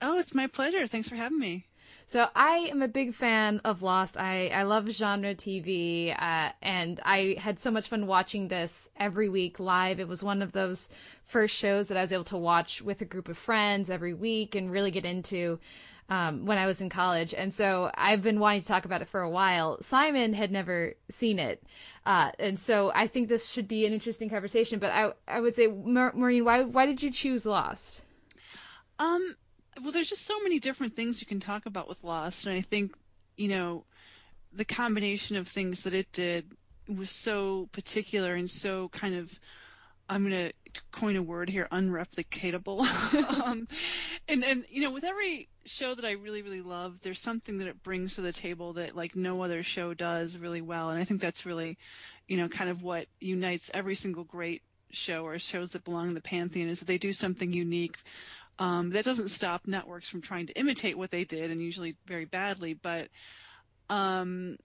Oh, it's my pleasure. Thanks for having me. So I am a big fan of Lost. I, I love genre TV, uh, and I had so much fun watching this every week live. It was one of those first shows that I was able to watch with a group of friends every week and really get into um, when I was in college. And so I've been wanting to talk about it for a while. Simon had never seen it. Uh, and so I think this should be an interesting conversation. But I, I would say, Maureen, why, why did you choose Lost? Um, well, there's just so many different things you can talk about with Lost. And I think, you know, the combination of things that it did was so particular and so kind of I'm going to coin a word here, unreplicatable. um, and and you know, with every show that I really really love, there's something that it brings to the table that like no other show does really well, and I think that's really, you know, kind of what unites every single great show or shows that belong in the pantheon is that they do something unique. Um, that doesn't stop networks from trying to imitate what they did, and usually very badly, but. Um,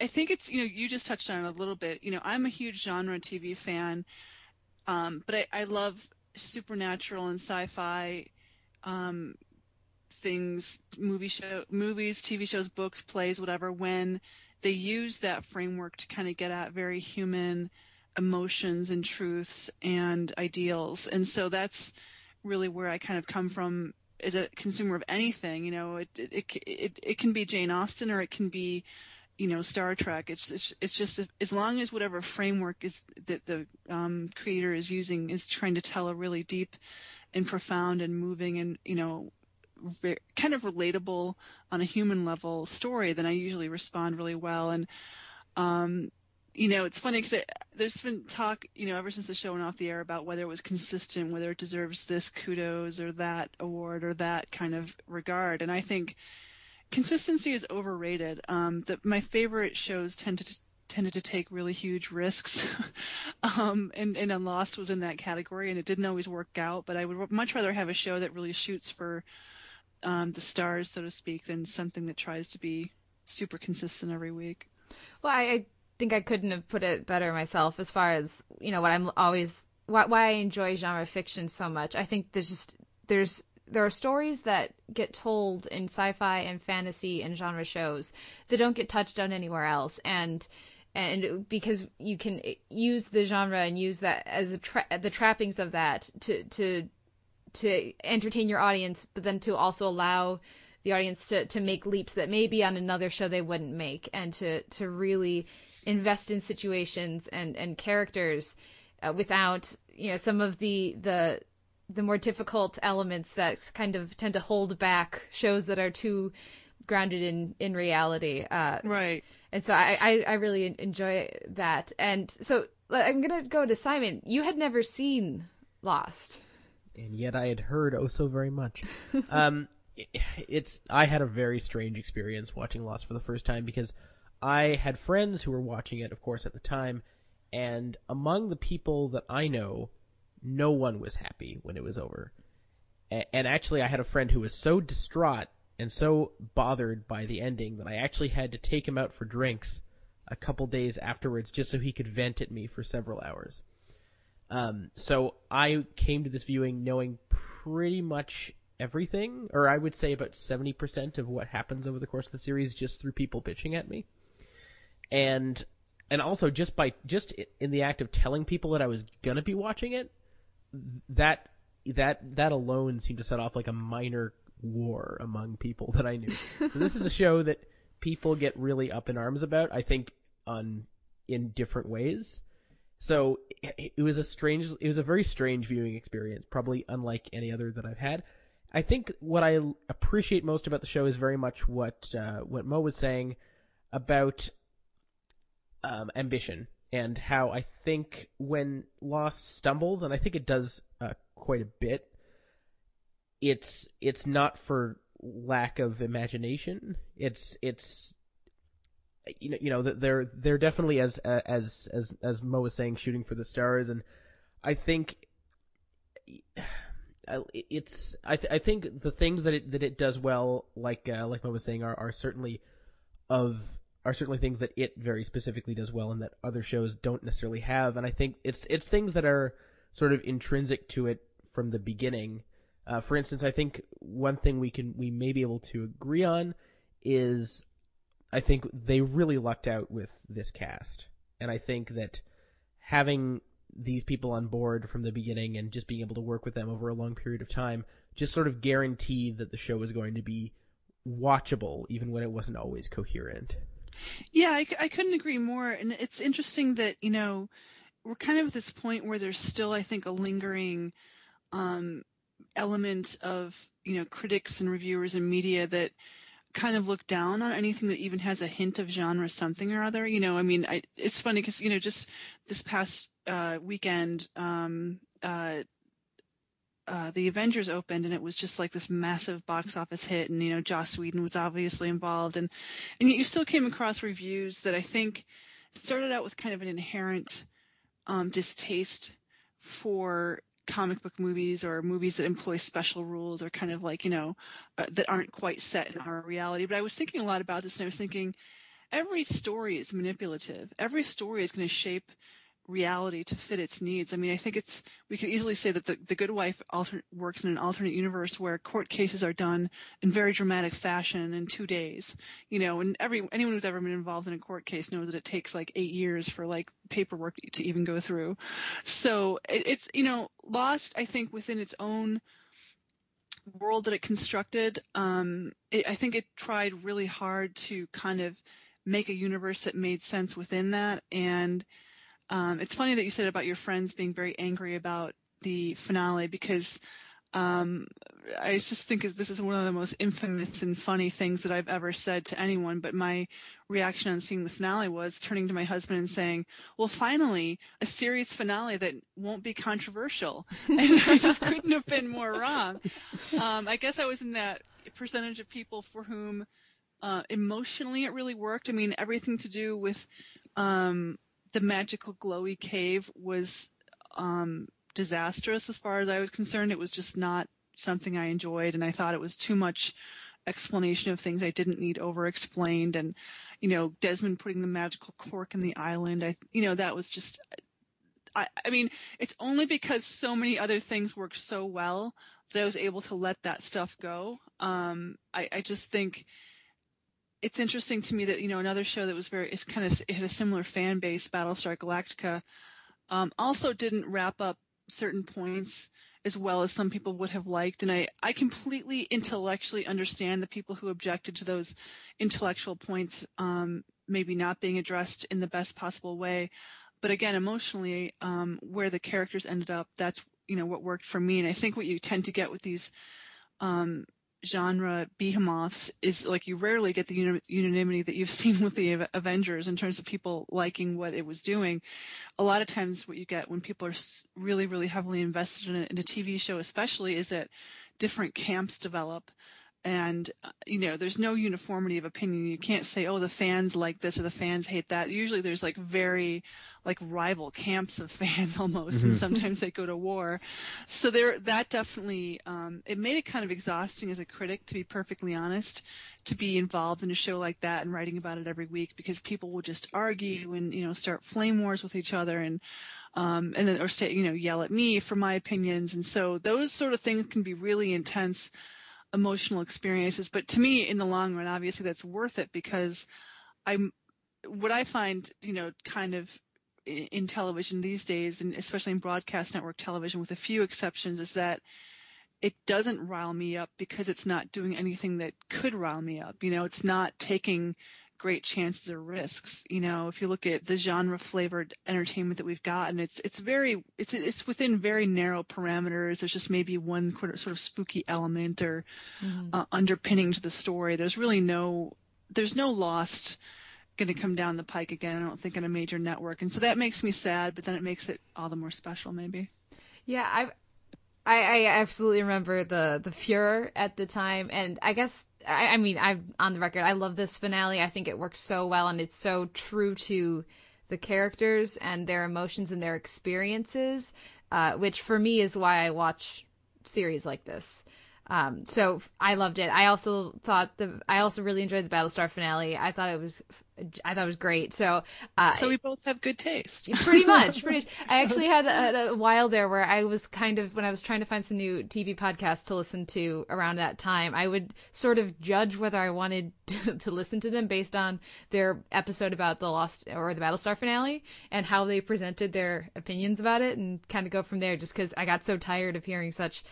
I think it's you know you just touched on it a little bit. You know I'm a huge genre TV fan. Um, but I, I love supernatural and sci-fi um, things, movie show, movies, TV shows, books, plays, whatever. When they use that framework to kind of get at very human emotions and truths and ideals, and so that's really where I kind of come from as a consumer of anything. You know, it it it, it, it can be Jane Austen or it can be you know Star Trek. It's it's, it's just as long as whatever framework is that the um, creator is using is trying to tell a really deep and profound and moving and you know very, kind of relatable on a human level story, then I usually respond really well. And um, you know, it's funny because there's been talk, you know, ever since the show went off the air about whether it was consistent, whether it deserves this kudos or that award or that kind of regard. And I think consistency is overrated. Um, the, my favorite shows tend to tended to take really huge risks, um, and and Lost was in that category, and it didn't always work out. But I would much rather have a show that really shoots for um, the stars, so to speak, than something that tries to be super consistent every week. Well, I, I think I couldn't have put it better myself. As far as you know, what I'm always why, why I enjoy genre fiction so much. I think there's just there's there are stories that get told in sci-fi and fantasy and genre shows that don't get touched on anywhere else. And and because you can use the genre and use that as tra- the trappings of that to to to entertain your audience but then to also allow the audience to to make leaps that maybe on another show they wouldn't make. And to to really invest in situations and and characters uh, without you know some of the the the more difficult elements that kind of tend to hold back shows that are too grounded in in reality. Uh, right. And so I, I, I really enjoy that. And so I'm gonna go to Simon. You had never seen Lost, and yet I had heard oh so very much. um, it's I had a very strange experience watching Lost for the first time because I had friends who were watching it, of course, at the time, and among the people that I know no one was happy when it was over. And actually, I had a friend who was so distraught and so bothered by the ending that I actually had to take him out for drinks a couple days afterwards just so he could vent at me for several hours. Um, so I came to this viewing knowing pretty much everything, or I would say about 70% of what happens over the course of the series just through people bitching at me. And and also just by just in the act of telling people that I was gonna be watching it, that that that alone seemed to set off like a minor war among people that I knew. so this is a show that people get really up in arms about. I think on in different ways. So it, it was a strange, it was a very strange viewing experience, probably unlike any other that I've had. I think what I appreciate most about the show is very much what uh, what Mo was saying about um, ambition and how I think when Lost stumbles, and I think it does uh, quite a bit, it's it's not for lack of imagination. It's it's you know you know they're they're definitely as as as as Mo was saying shooting for the stars, and I think uh, it's I, th- I think the things that it that it does well, like uh, like I was saying, are, are certainly of are certainly things that it very specifically does well, and that other shows don't necessarily have. And I think it's it's things that are sort of intrinsic to it from the beginning. Uh, for instance, I think one thing we can we may be able to agree on is I think they really lucked out with this cast, and I think that having these people on board from the beginning and just being able to work with them over a long period of time just sort of guaranteed that the show was going to be watchable even when it wasn't always coherent. Yeah, I, I couldn't agree more. And it's interesting that, you know, we're kind of at this point where there's still, I think, a lingering um, element of, you know, critics and reviewers and media that kind of look down on anything that even has a hint of genre something or other. You know, I mean, I, it's funny because, you know, just this past uh, weekend, um, uh, uh, the Avengers opened and it was just like this massive box office hit and you know Joss Whedon was obviously involved. And and you still came across reviews that I think started out with kind of an inherent um, distaste for comic book movies or movies that employ special rules or kind of like you know uh, that aren't quite set in our reality. But I was thinking a lot about this and I was thinking every story is manipulative. Every story is going to shape reality to fit its needs. I mean, I think it's we could easily say that the, the Good Wife alter, works in an alternate universe where court cases are done in very dramatic fashion in two days. You know, and every anyone who's ever been involved in a court case knows that it takes like eight years for like paperwork to even go through. So it, it's you know lost. I think within its own world that it constructed. Um, it, I think it tried really hard to kind of make a universe that made sense within that and um, it's funny that you said about your friends being very angry about the finale because um, I just think this is one of the most infamous and funny things that I've ever said to anyone. But my reaction on seeing the finale was turning to my husband and saying, "Well, finally, a series finale that won't be controversial." And I just couldn't have been more wrong. Um, I guess I was in that percentage of people for whom uh, emotionally it really worked. I mean, everything to do with um, the magical glowy cave was um, disastrous as far as I was concerned. It was just not something I enjoyed, and I thought it was too much explanation of things I didn't need over explained. And you know, Desmond putting the magical cork in the island, I you know that was just. I, I mean, it's only because so many other things worked so well that I was able to let that stuff go. Um, I, I just think it's interesting to me that you know another show that was very is kind of it had a similar fan base, Battlestar Galactica, um, also didn't wrap up certain points as well as some people would have liked. And I, I completely intellectually understand the people who objected to those intellectual points um, maybe not being addressed in the best possible way. But again, emotionally, um, where the characters ended up, that's you know what worked for me. And I think what you tend to get with these um, genre behemoths is like you rarely get the unanimity that you've seen with the Avengers in terms of people liking what it was doing. A lot of times, what you get when people are really, really heavily invested in a, in a TV show, especially, is that different camps develop and uh, you know there's no uniformity of opinion. You can't say oh the fans like this or the fans hate that. Usually there's like very like rival camps of fans almost mm-hmm. and sometimes they go to war. So there that definitely um, it made it kind of exhausting as a critic to be perfectly honest to be involved in a show like that and writing about it every week because people will just argue and you know start flame wars with each other and um, and then or say you know yell at me for my opinions. And so those sort of things can be really intense emotional experiences. But to me, in the long run, obviously that's worth it because I'm what I find, you know, kind of in television these days, and especially in broadcast network television, with a few exceptions, is that it doesn't rile me up because it's not doing anything that could rile me up. You know, it's not taking great chances or risks. You know, if you look at the genre flavored entertainment that we've gotten, it's it's very it's it's within very narrow parameters. There's just maybe one sort of spooky element or mm-hmm. uh, underpinning to the story. There's really no there's no lost going to come down the pike again. I don't think on a major network, and so that makes me sad. But then it makes it all the more special, maybe. Yeah, I I, I absolutely remember the the furor at the time, and I guess I, I mean I'm on the record. I love this finale. I think it works so well, and it's so true to the characters and their emotions and their experiences, uh, which for me is why I watch series like this. Um, so I loved it. I also thought the I also really enjoyed the Battlestar finale. I thought it was I thought it was great. So uh, so we both have good taste. pretty much, pretty much. I actually had a, a while there where I was kind of when I was trying to find some new TV podcasts to listen to around that time. I would sort of judge whether I wanted to, to listen to them based on their episode about the Lost or the Battlestar finale and how they presented their opinions about it, and kind of go from there. Just because I got so tired of hearing such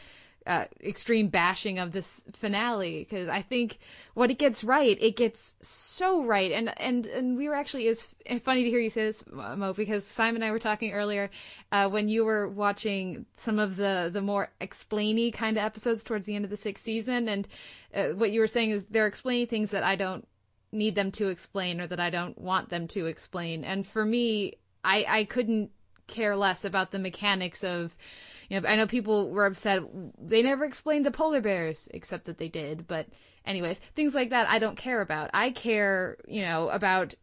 uh, extreme bashing of this finale because I think what it gets right, it gets so right, and and and we were actually it's funny to hear you say this, Mo, because Simon and I were talking earlier uh, when you were watching some of the the more explainy kind of episodes towards the end of the sixth season, and uh, what you were saying is they're explaining things that I don't need them to explain or that I don't want them to explain, and for me, I I couldn't care less about the mechanics of you know, I know people were upset they never explained the polar bears, except that they did. But anyways, things like that I don't care about. I care, you know, about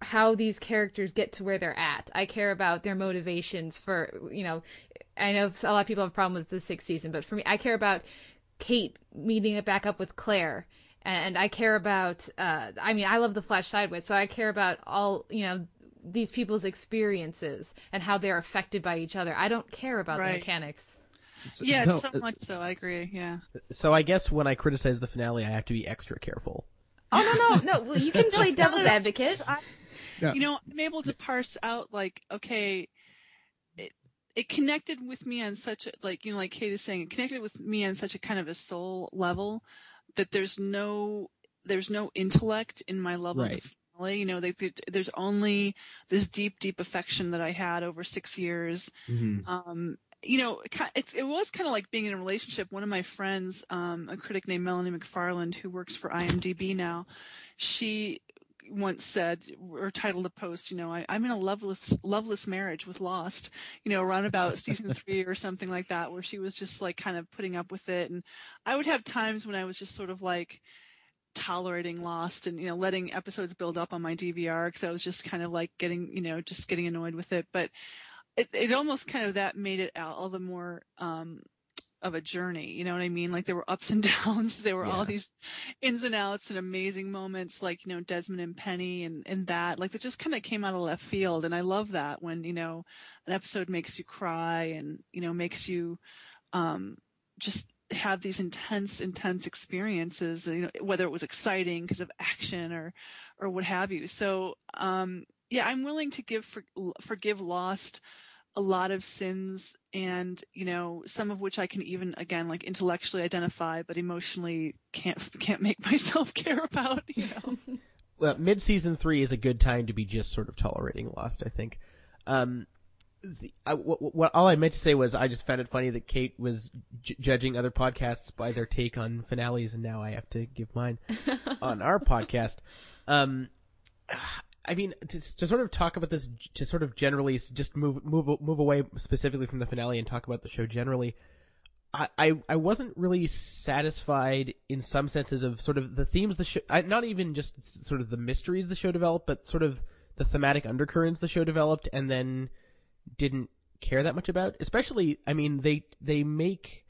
how these characters get to where they're at. I care about their motivations for, you know, I know a lot of people have a problem with the sixth season, but for me, I care about Kate meeting it back up with Claire. And I care about, uh, I mean, I love the Flash sideways, so I care about all, you know, these people's experiences and how they're affected by each other. I don't care about Right. the mechanics. yeah, so- so, much so. I agree. Yeah. So I guess when I criticize the finale, I have to be extra careful. Oh no, no, no! You can play devil's advocate. Yeah. You know, I'm able to parse out like, okay, it it connected with me on such a like you know, like Kate is saying, it connected with me on such a kind of a soul level that there's no there's no intellect in my love of Right. the finale. You know, they, they- there's only this deep, deep affection that I had over six years. Mhm. Um, you know, it, it's, it was kind of like being in a relationship. One of my friends, um, a critic named Melanie McFarland, who works for IMDb now, she once said or titled a post, you know, I, I'm in a loveless, loveless marriage with Lost, you know, around about season three or something like that, where she was just like kind of putting up with it. And I would have times when I was just sort of like tolerating Lost and, you know, letting episodes build up on my DVR because I was just kind of like getting, you know, just getting annoyed with it. But it, it almost kind of that made it all all the more, um, of a journey. You know what I mean? Like there were ups and downs. There were all these ins and outs and amazing moments like, you know, Desmond and Penny and, and that. Like that just kind of came out of left field. And I love that when, you know, an episode makes you cry and, you know, makes you um just have these intense, intense experiences, you know, whether it was exciting because of action or or what have you. So um yeah, I'm willing to give for, forgive Lost a lot of sins and you know some of which i can even again like intellectually identify but emotionally can't can't make myself care about you know well, mid season three is a good time to be just sort of tolerating Lost. I think. Um, the, I, what, what all I meant to say was I just found it funny that Kate was j- judging other podcasts by their take on finales, and now I have to give mine on our podcast. Um, I mean, to, to sort of talk about this, to sort of generally just move move move away specifically from the finale and talk about the show generally. I, I, I wasn't really satisfied in some senses of sort of the themes the show, I, not even just sort of the mysteries the show developed, but sort of the thematic undercurrents the show developed, and then didn't care that much about. Especially, I mean, they they make,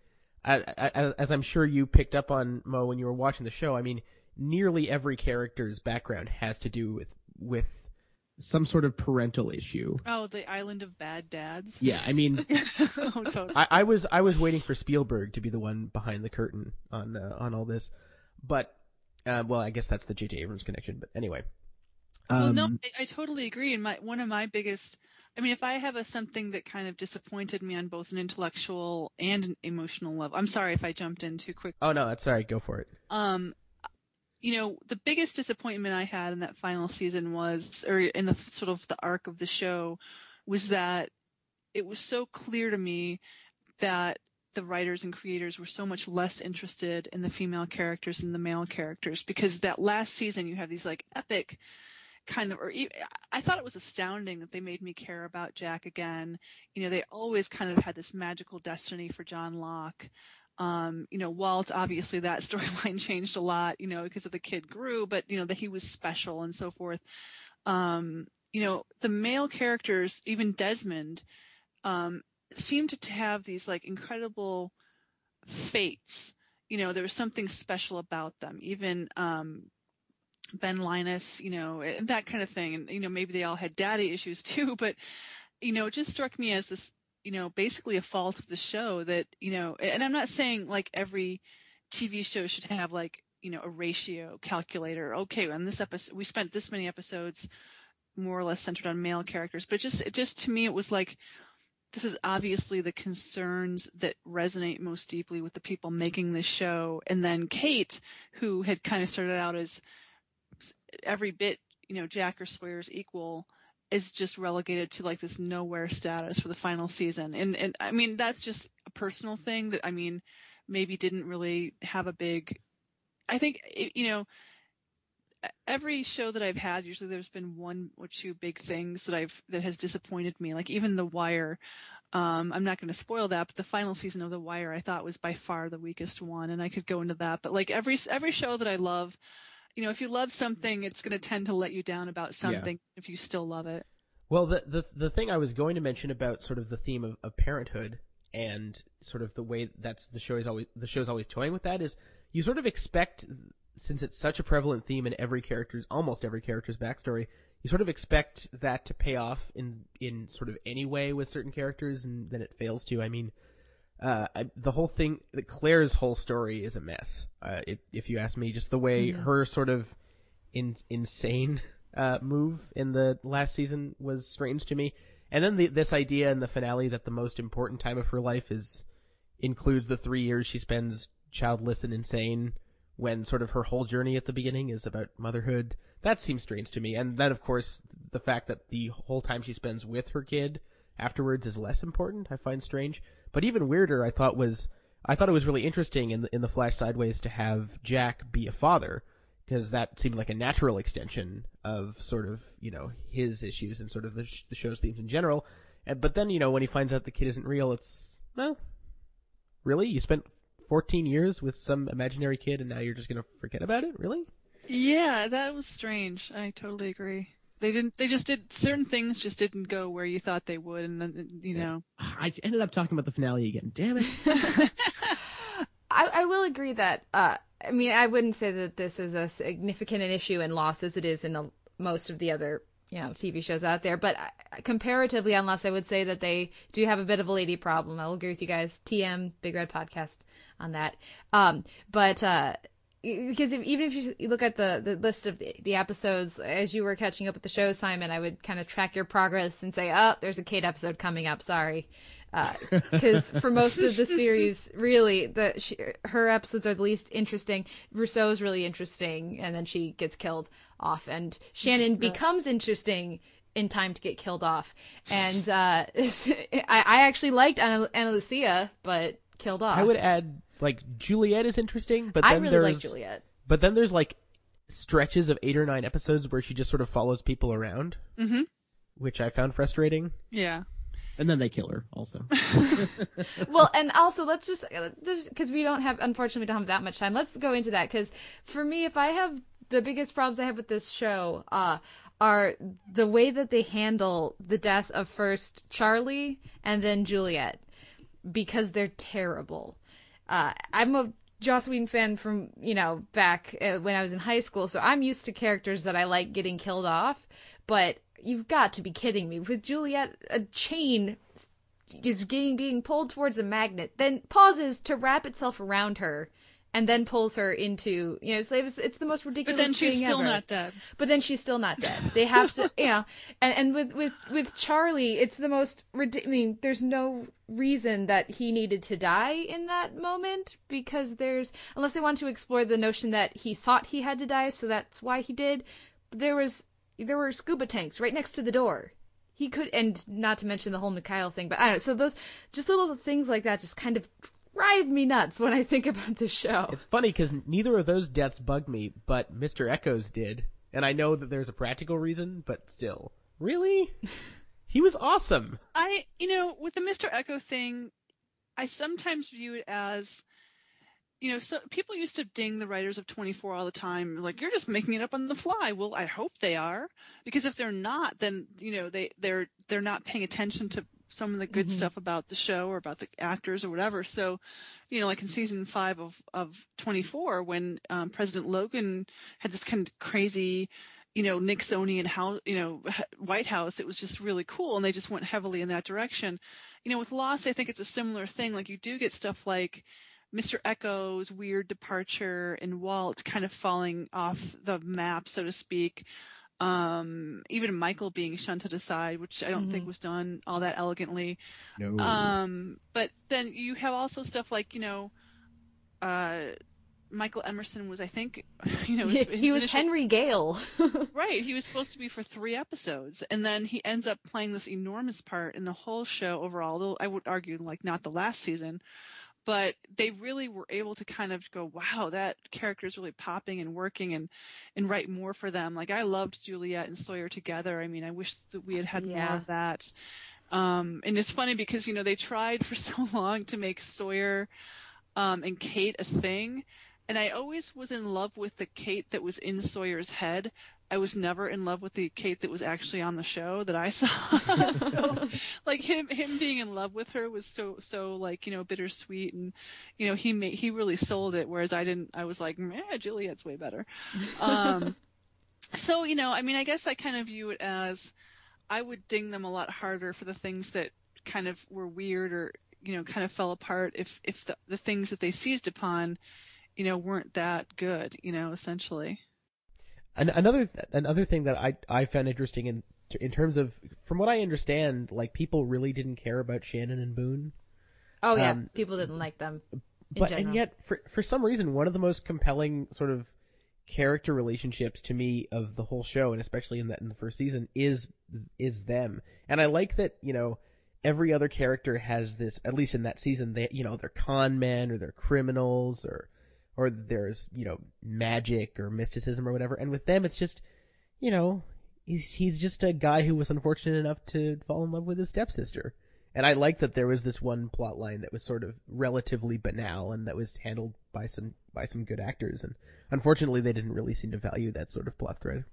as I'm sure you picked up on Mo when you were watching the show. I mean, nearly every character's background has to do with with some sort of parental issue. oh the island of bad dads Yeah, I mean, oh totally I, I was I was waiting for Spielberg to be the one behind the curtain on uh, on all this, but uh, well, I guess that's the J.J. Abrams connection. But anyway, well no Um, I, I totally agree and my one of my biggest i mean if i have a something that kind of disappointed me on both an intellectual and an emotional level i'm sorry if i jumped in too quick oh no, that's all right. Go for it. um you know the biggest disappointment i had in that final season was or in the sort of the arc of the show was that it was so clear to me that the writers and creators were so much less interested in the female characters than the male characters because that last season you have these like epic kind of or I thought it was astounding that they made me care about Jack again. You know, they always kind of had this magical destiny for John Locke. Um, you know, Walt, obviously that storyline changed a lot, you know, because of the kid grew, but you know, that he was special and so forth. Um, you know, the male characters, even Desmond, um, seemed to have these like incredible fates. You know, there was something special about them. Even um, Ben Linus, you know, and that kind of thing. And you know, maybe they all had daddy issues too, but you know, it just struck me as this, you know, basically a fault of the show that you know. And I'm not saying like every TV show should have like you know a ratio calculator. Okay, on this episode we spent this many episodes more or less centered on male characters, but it just it just to me it was like this is obviously the concerns that resonate most deeply with the people making this show. And then Kate, who had kind of started out as every bit, you know, Jack or Sawyer's equal, is just relegated to like this nowhere status for the final season. And and I mean that's just a personal thing that I mean maybe didn't really have a big. I think you know every show that I've had, usually there's been one or two big things that I've that has disappointed me. Like even The Wire. Um, I'm not going to spoil that, but the final season of The Wire I thought was by far the weakest one, and I could go into that. But like every every show that I love, you know, if you love something, it's going to tend to let you down about something yeah. if you still love it. Well, the, the the thing I was going to mention about sort of the theme of, of parenthood and sort of the way that's the show is always the show's always toying with that is you sort of expect since it's such a prevalent theme in every character's almost every character's backstory, you sort of expect that to pay off in in sort of any way with certain characters, and then it fails to. I mean, uh, I, the whole thing, Claire's whole story is a mess. Uh, it, if you ask me, just the way mm-hmm. her sort of in, insane uh, move in the last season was strange to me. And then the, this idea in the finale that the most important time of her life is includes the three years she spends childless and insane when sort of her whole journey at the beginning is about motherhood. That seems strange to me. And then, of course, the fact that the whole time she spends with her kid afterwards is less important, I find strange. But even weirder, I thought was, I thought it was really interesting in the, in the Flash Sideways to have Jack be a father, because that seemed like a natural extension of sort of, you know, his issues and sort of the, sh- the show's themes in general. And, but then, you know, when he finds out the kid isn't real, it's, well, really? You spent 14 years with some imaginary kid and now you're just to forget about it? Really? Yeah, that was strange. I totally agree. They didn't. They just did certain things. Just didn't go where you thought they would, and then you know. I ended up talking about the finale again. Damn it. I, I will agree that. Uh, I mean, I wouldn't say that this is a significant an issue in Lost as it is in a, most of the other you know TV shows out there. But comparatively, unless I would say that they do have a bit of a lady problem. I will agree with you guys. TM Big Red Podcast on that. Um, but uh, because if, even if you look at the, the list of the, the, episodes as you were catching up with the show, Simon, I would kind of track your progress and say, "Oh, there's a Kate episode coming up." Sorry, because uh, for most of the series, really, the she, her episodes are the least interesting. Rousseau is really interesting, and then she gets killed off, and Shannon becomes interesting in time to get killed off. And uh, I, I actually liked Ana, Ana Lucia, but killed off. I would add like Juliet is interesting, but then I really there's like Juliet. But then there's like stretches of eight or nine episodes where she just sort of follows people around, mm-hmm. which I found frustrating. Yeah. And then they kill her also. well, and also let's just because we don't have unfortunately we don't have that much time. Let's go into that because for me, if I have the biggest problems I have with this show, uh, are the way that they handle the death of first Charlie and then Juliet because they're terrible. Uh, I'm a Joss Whedon fan from you know back uh, when I was in high school, so I'm used to characters that I like getting killed off. But you've got to be kidding me! With Juliet, a chain is getting being pulled towards a magnet, then pauses to wrap itself around her, and then pulls her into you know it's, it's the most ridiculous but then she's still ever. not dead. But then she's still not dead. They have to you know and, and with with with charlie it's the most i mean there's no reason that he needed to die in that moment because there's unless they want to explore the notion that he thought he had to die so that's why he did. There was there were scuba tanks right next to the door. He could and not to mention the whole mikhail thing but i don't know. So those just little things like that just kind of drive me nuts when I think about the show. It's funny because neither of those deaths bugged me, but Mr. Eko's did. And I know that there's a practical reason, but still. Really? he was awesome. I, you know, with the Mr. Eko thing, I sometimes view it as, you know, so people used to ding the writers of 24 all the time, like you're just making it up on the fly. Well, I hope they are, because if they're not, then you know they they're they're not paying attention to some of the good Mhm. stuff about the show or about the actors or whatever. So, you know, like in season five of of 24, when um, President Logan had this kind of crazy, you know, Nixonian house, you know, White House, it was just really cool, and they just went heavily in that direction. You know, with Lost, I think it's a similar thing. Like you do get stuff like. Mr. Eko's weird departure and Walt kind of falling off the map, so to speak um even michael being shunted aside which i don't think Mhm. was done all that elegantly No. um but then you have also stuff like you know uh michael emerson was i think you know his, he was initial- Henry Gale. right he was supposed to be for three episodes and then he ends up playing this enormous part in the whole show overall though i would argue like not the last season but they really were able to kind of go, wow, that character is really popping and working and, and write more for them. Like I loved Juliet and Sawyer together. I mean, I wish that we had had more of that. Um, and it's funny because, you know, they tried for so long to make Sawyer, um, and Kate a thing. And I always was in love with the Kate that was in Sawyer's head. I was never in love with the Kate that was actually on the show that I saw. so, like him, him being in love with her was so, so like you know bittersweet, and you know he made he really sold it. Whereas I didn't. I was like, yeah, Juliet's way better. Um, so you know, I mean, I guess I kind of view it as I would ding them a lot harder for the things that kind of were weird or you know kind of fell apart if if the the things that they seized upon, you know, weren't that good. You know, essentially. An- another another thing that I I found interesting in in terms of from what I understand, like people really didn't care about Shannon and Boone. Oh yeah, Um, people didn't like them. In but general. and yet for for some reason one of the most compelling sort of character relationships to me of the whole show and especially in that in the first season is is them and i like that you know every other character has this at least in that season they you know they're con men or they're criminals or or there's you know magic or mysticism or whatever and with them it's just you know he's he's just a guy who was unfortunate enough to fall in love with his stepsister and I like that there was this one plot line that was sort of relatively banal and that was handled by some by some good actors. And unfortunately, they didn't really seem to value that sort of plot thread.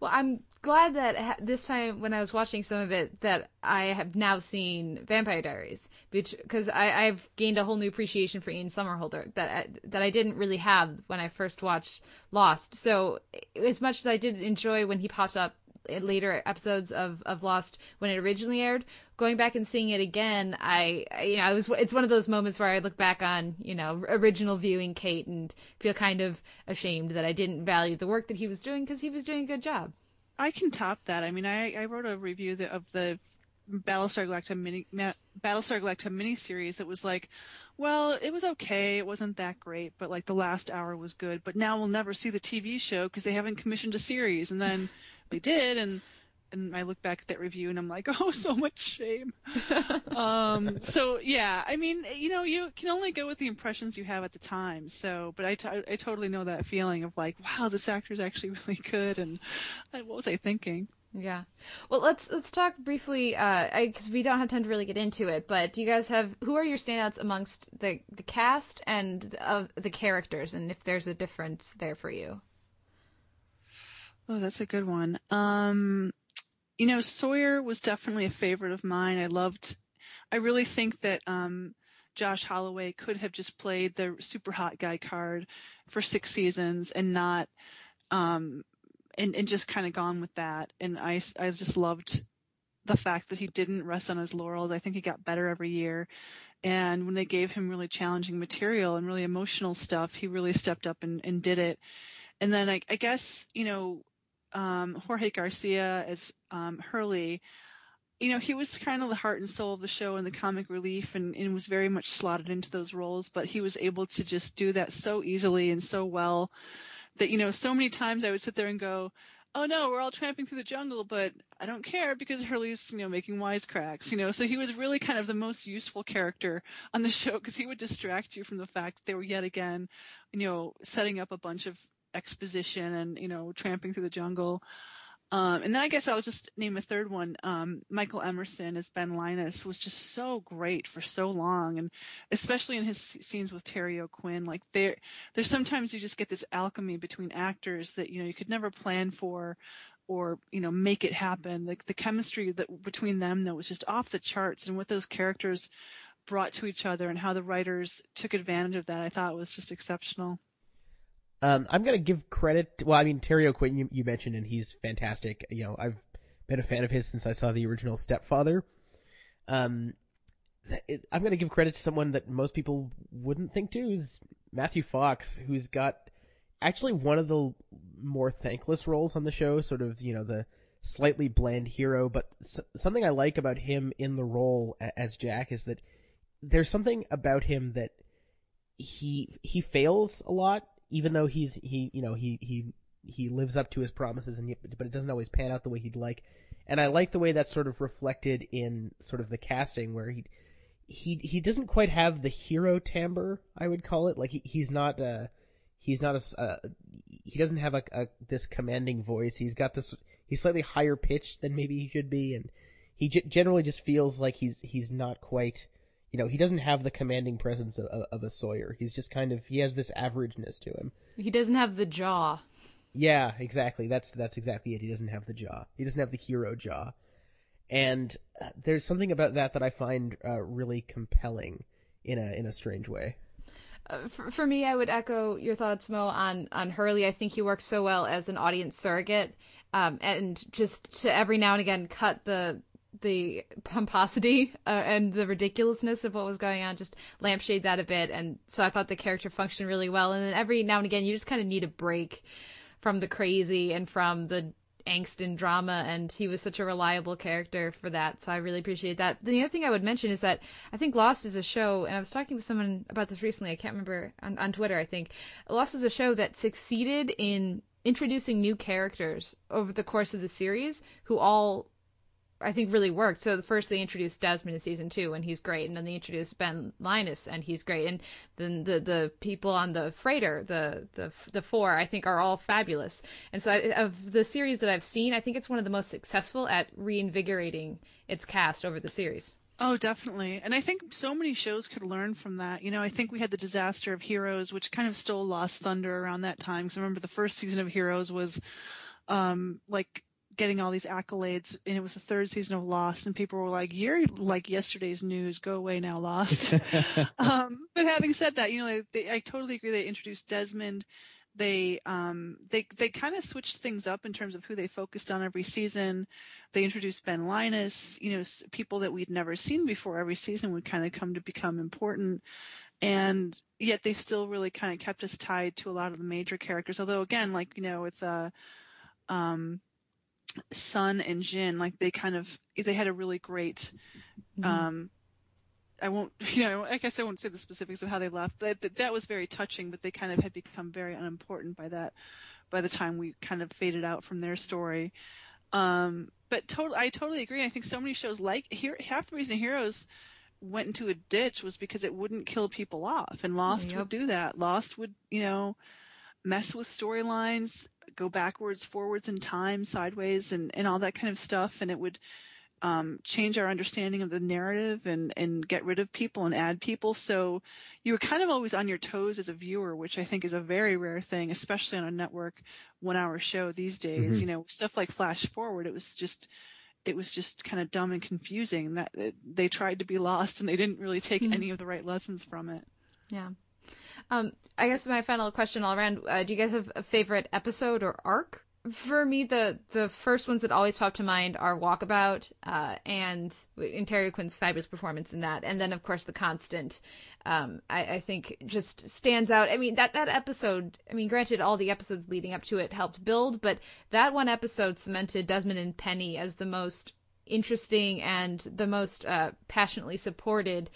Well, I'm glad that this time when I was watching some of it that I have now seen Vampire Diaries, because I've gained a whole new appreciation for Ian Somerhalder that I, that I didn't really have when I first watched Lost. So as much as I did enjoy when he popped up later episodes of, of Lost when it originally aired, going back and seeing it again, I, I you know it was it's one of those moments where I look back on you know original viewing Kate and feel kind of ashamed that I didn't value the work that he was doing because he was doing a good job. I can top that. I mean, I, I wrote a review that, of the Battlestar Galactica mini ma, Battlestar Galactica miniseries that was like, well, it was okay, it wasn't that great, but like the last hour was good. But now we'll never see the TV show because they haven't commissioned a series, and then they did, and and I look back at that review and I'm like, oh, so much shame. um, so yeah, I mean, you know, you can only go with the impressions you have at the time. So, but I, t- I totally know that feeling of like, wow, this actor is actually really good, and uh, what was I thinking? Yeah. Well, let's let's talk briefly uh because we don't have time to really get into it. But do you guys have who are your standouts amongst the the cast and of the characters, and if there's a difference there for you? Oh, that's a good one. Um, you know, Sawyer was definitely a favorite of mine. I loved. I really think that um, Josh Holloway could have just played the super hot guy card for six seasons and not, um, and and just kind of gone with that. And I I just loved the fact that he didn't rest on his laurels. I think he got better every year. And when they gave him really challenging material and really emotional stuff, he really stepped up and, and did it. And then I, I guess, you know, um, Jorge Garcia as um, Hurley, you know, he was kind of the heart and soul of the show and the comic relief and, and was very much slotted into those roles, but he was able to just do that so easily and so well that, you know, so many times I would sit there and go, oh no, we're all tramping through the jungle, but I don't care because Hurley's, you know, making wisecracks, you know. So he was really kind of the most useful character on the show because he would distract you from the fact that they were yet again, you know, setting up a bunch of exposition and, you know, tramping through the jungle. Um, and then I guess I'll just name a third one. Um, Michael Emerson as Ben Linus was just so great for so long, and especially in his scenes with Terry O'Quinn. Like there, there's sometimes you just get this alchemy between actors that you know you could never plan for, or you know make it happen. Like the chemistry that between them though was just off the charts, and what those characters brought to each other and how the writers took advantage of that, I thought was just exceptional. Um, I'm gonna give credit. Well, I mean Terry O'Quinn you, you mentioned, and he's fantastic. You know, I've been a fan of his since I saw the original Stepfather. Um, I'm gonna give credit to someone that most people wouldn't think to is Matthew Fox, who's got actually one of the more thankless roles on the show. Sort of, you know, the slightly bland hero. But s- something I like about him in the role a- as Jack is that there's something about him that he he fails a lot even though he's he you know he he he lives up to his promises and but it doesn't always pan out the way he'd like. And i like the way that's sort of reflected in sort of the casting where he he he doesn't quite have the hero timbre i would call it. Like he, he's not uh he's not a uh, he doesn't have a, a this commanding voice. He's got this he's slightly higher pitched than maybe he should be. And he g- generally just feels like he's he's not quite you know he doesn't have the commanding presence of, of, a sawyer. He's just kind of he has this averageness to him. He doesn't have the jaw. yeah exactly. That's that's exactly it. He doesn't have the jaw. He doesn't have the hero jaw. And uh, there's something about that that i find uh, really compelling in a in a strange way. Uh, for, for me, I would echo your thoughts, Mo, on on Hurley. I think he works so well as an audience surrogate, um, and just to every now and again cut the the pomposity uh, and the ridiculousness of what was going on, just lampshade that a bit. And so I thought the character functioned really well. And then every now and again, you just kind of need a break from the crazy and from the angst and drama and he was such a reliable character for that so i really appreciate that the other thing i would mention is that i think lost is a show and i was talking with someone about this recently i can't remember on, on twitter i think lost is a show that succeeded in introducing new characters over the course of the series who all I think really worked. So first they introduced Desmond in season two, and he's great, and then they introduced Ben Linus, and he's great, and then the the people on the freighter, the the the four, I think are all fabulous. And so I, of the series that I've seen, I think it's one of the most successful at reinvigorating its cast over the series. Oh, definitely. And I think so many shows could learn from that. You know, I think we had the disaster of Heroes, which kind of stole Lost Thunder around that time. Because I remember the first season of Heroes was um, like getting all these accolades, and it was the third season of Lost, and people were like, "You're like yesterday's news. Go away now, Lost." um, but having said that, you know, they, I totally agree. They introduced Desmond. They um they they kind of switched things up in terms of who they focused on every season. They introduced Ben Linus, you know, s- people that we'd never seen before. Every season would kind of come to become important, and yet they still really kind of kept us tied to a lot of the major characters. Although again, like you know, with uh, um, Sun and Jin, like they kind of they had a really great um I won't, you know, I guess I won't say the specifics of how they left, but that, that was very touching. But they kind of had become very unimportant by that, by the time we kind of faded out from their story. Um, but total, I totally agree. I think so many shows like here, half the reason Heroes went into a ditch was because it wouldn't kill people off, and Lost Yep. would do that. Lost would, you know, mess with storylines, go backwards, forwards in time, sideways, and and all that kind of stuff, and it would um, change our understanding of the narrative and, and get rid of people and add people. So you were kind of always on your toes as a viewer, which I think is a very rare thing, especially on a network one hour show these days. Mhm. You know, stuff like Flash Forward, it was just, it was just kind of dumb and confusing that that they tried to be lost and they didn't really take Mhm. any of the right lessons from it. Yeah. Um, I guess my final question all around: uh, Do you guys have a favorite episode or arc? For me, the the first ones that always pop to mind are Walkabout uh, and and Terry Quinn's fabulous performance in that, and then of course the Constant. Um, I, I think just stands out. I mean that that episode. I mean, granted, all the episodes leading up to it helped build, but that one episode cemented Desmond and Penny as the most interesting and the most uh, passionately supported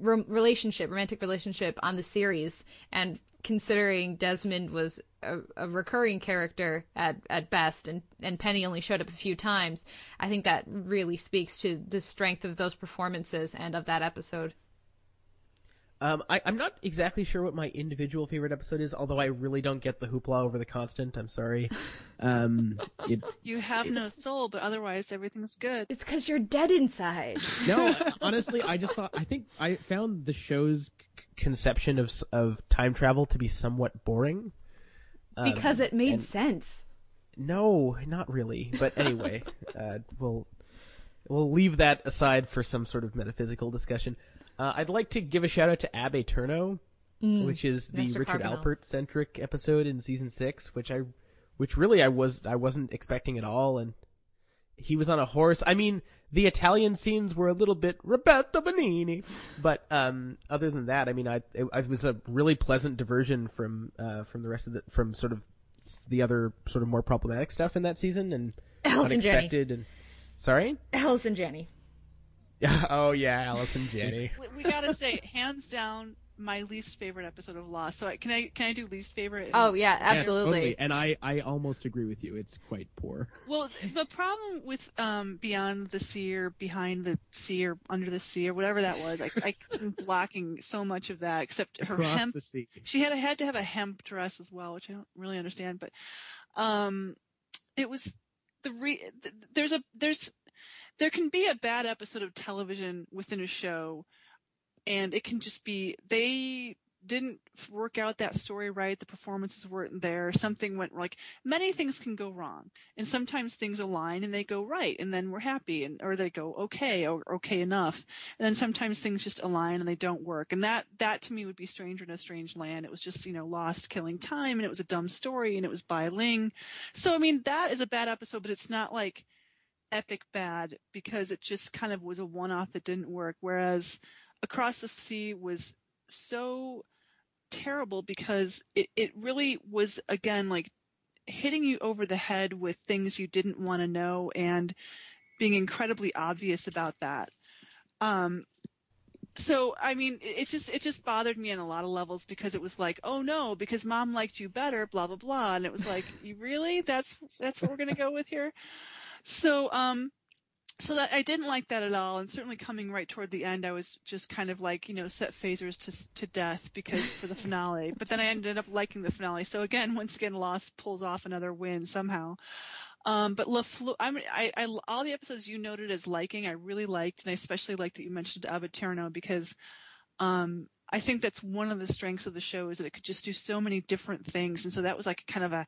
rom- relationship, romantic relationship on the series, and considering Desmond was a, a recurring character at at best, and and Penny only showed up a few times, I think that really speaks to the strength of those performances and of that episode. Um, I, I'm not exactly sure what my individual favorite episode is, although I really don't get the hoopla over the constant. I'm sorry. Um, it, You have no soul, but otherwise everything's good. It's because you're dead inside. no, honestly, I just thought I think I found the show's c- conception of of time travel to be somewhat boring. Um, because it made and- sense. No, not really. But anyway, uh, we'll we'll leave that aside for some sort of metaphysical discussion. Uh, I'd like to give a shout out to Ab Aeterno, Mm, which is the Mr. Richard Carbonell. Alpert centric episode in season six, which I, which really I was I wasn't expecting at all, and he was on a horse. I mean, the Italian scenes were a little bit Roberto Benigni, but um, other than that, I mean, I it, it was a really pleasant diversion from uh, from the rest of the from sort of the other sort of more problematic stuff in that season and Alice and unexpected and sorry. Allison Janney. oh yeah, Allison Janney. we, we gotta say, hands down, my least favorite episode of Lost. So I, can I can I do least favorite? Oh yeah, absolutely. totally. And I, I almost agree with you. It's quite poor. Well, the problem with um, Beyond the Sea or Behind the Sea or Under the Sea or whatever that was, I, I been blocking so much of that. Except her Across hemp. the sea. She had had to have a hemp dress as well, which I don't really understand. But um, it was the re- th- there's a there's there can be a bad episode of television within a show, and it can just be they didn't work out that story right the performances weren't there something went like many things can go wrong and sometimes things align and they go right and then we're happy and or they go okay or okay enough and then sometimes things just align and they don't work and that that to me would be stranger in a strange land. It was just you know lost killing time and it was a dumb story and it was Bai Ling. So i mean that is a bad episode but it's not like epic bad because it just kind of was a one off that didn't work. Whereas across the sea was so terrible because it, it really was again like hitting you over the head with things you didn't want to know and being incredibly obvious about that. Um so i mean it, just it just bothered me on a lot of levels because it was like oh no because mom liked you better blah blah blah. And it was like you really? That's that's what we're to go with here so um so that I didn't like that at all, and certainly coming right toward the end, I was just kind of like, you know, set phasers to to death because for the finale. But then I ended up liking the finale. So again, once again, Lost pulls off another win somehow. Um, but LaFleur, I, I, all the episodes you noted as liking, I really liked, and I especially liked that you mentioned Ab Aeterno because, um, I think that's one of the strengths of the show is that it could just do so many different things. And so that was like kind of a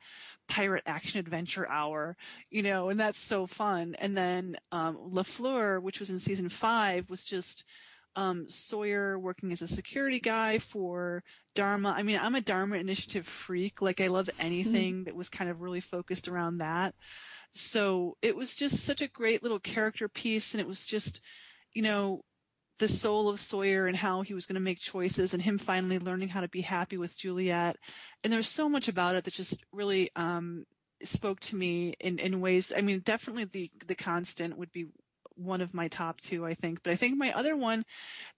pirate action adventure hour, you know, and that's so fun. And then, um, LaFleur, which was in season five, was just, um, Sawyer working as a security guy for Dharma. I mean, I'm a Dharma initiative freak. Like I love anything that was kind of really focused around that. So it was just such a great little character piece. And it was just, you know, the soul of Sawyer and how he was going to make choices and him finally learning how to be happy with Juliet. And there's so much about it that just really um, spoke to me in, in ways. I mean, definitely the the constant would be one of my top two, I think. But I think my other one,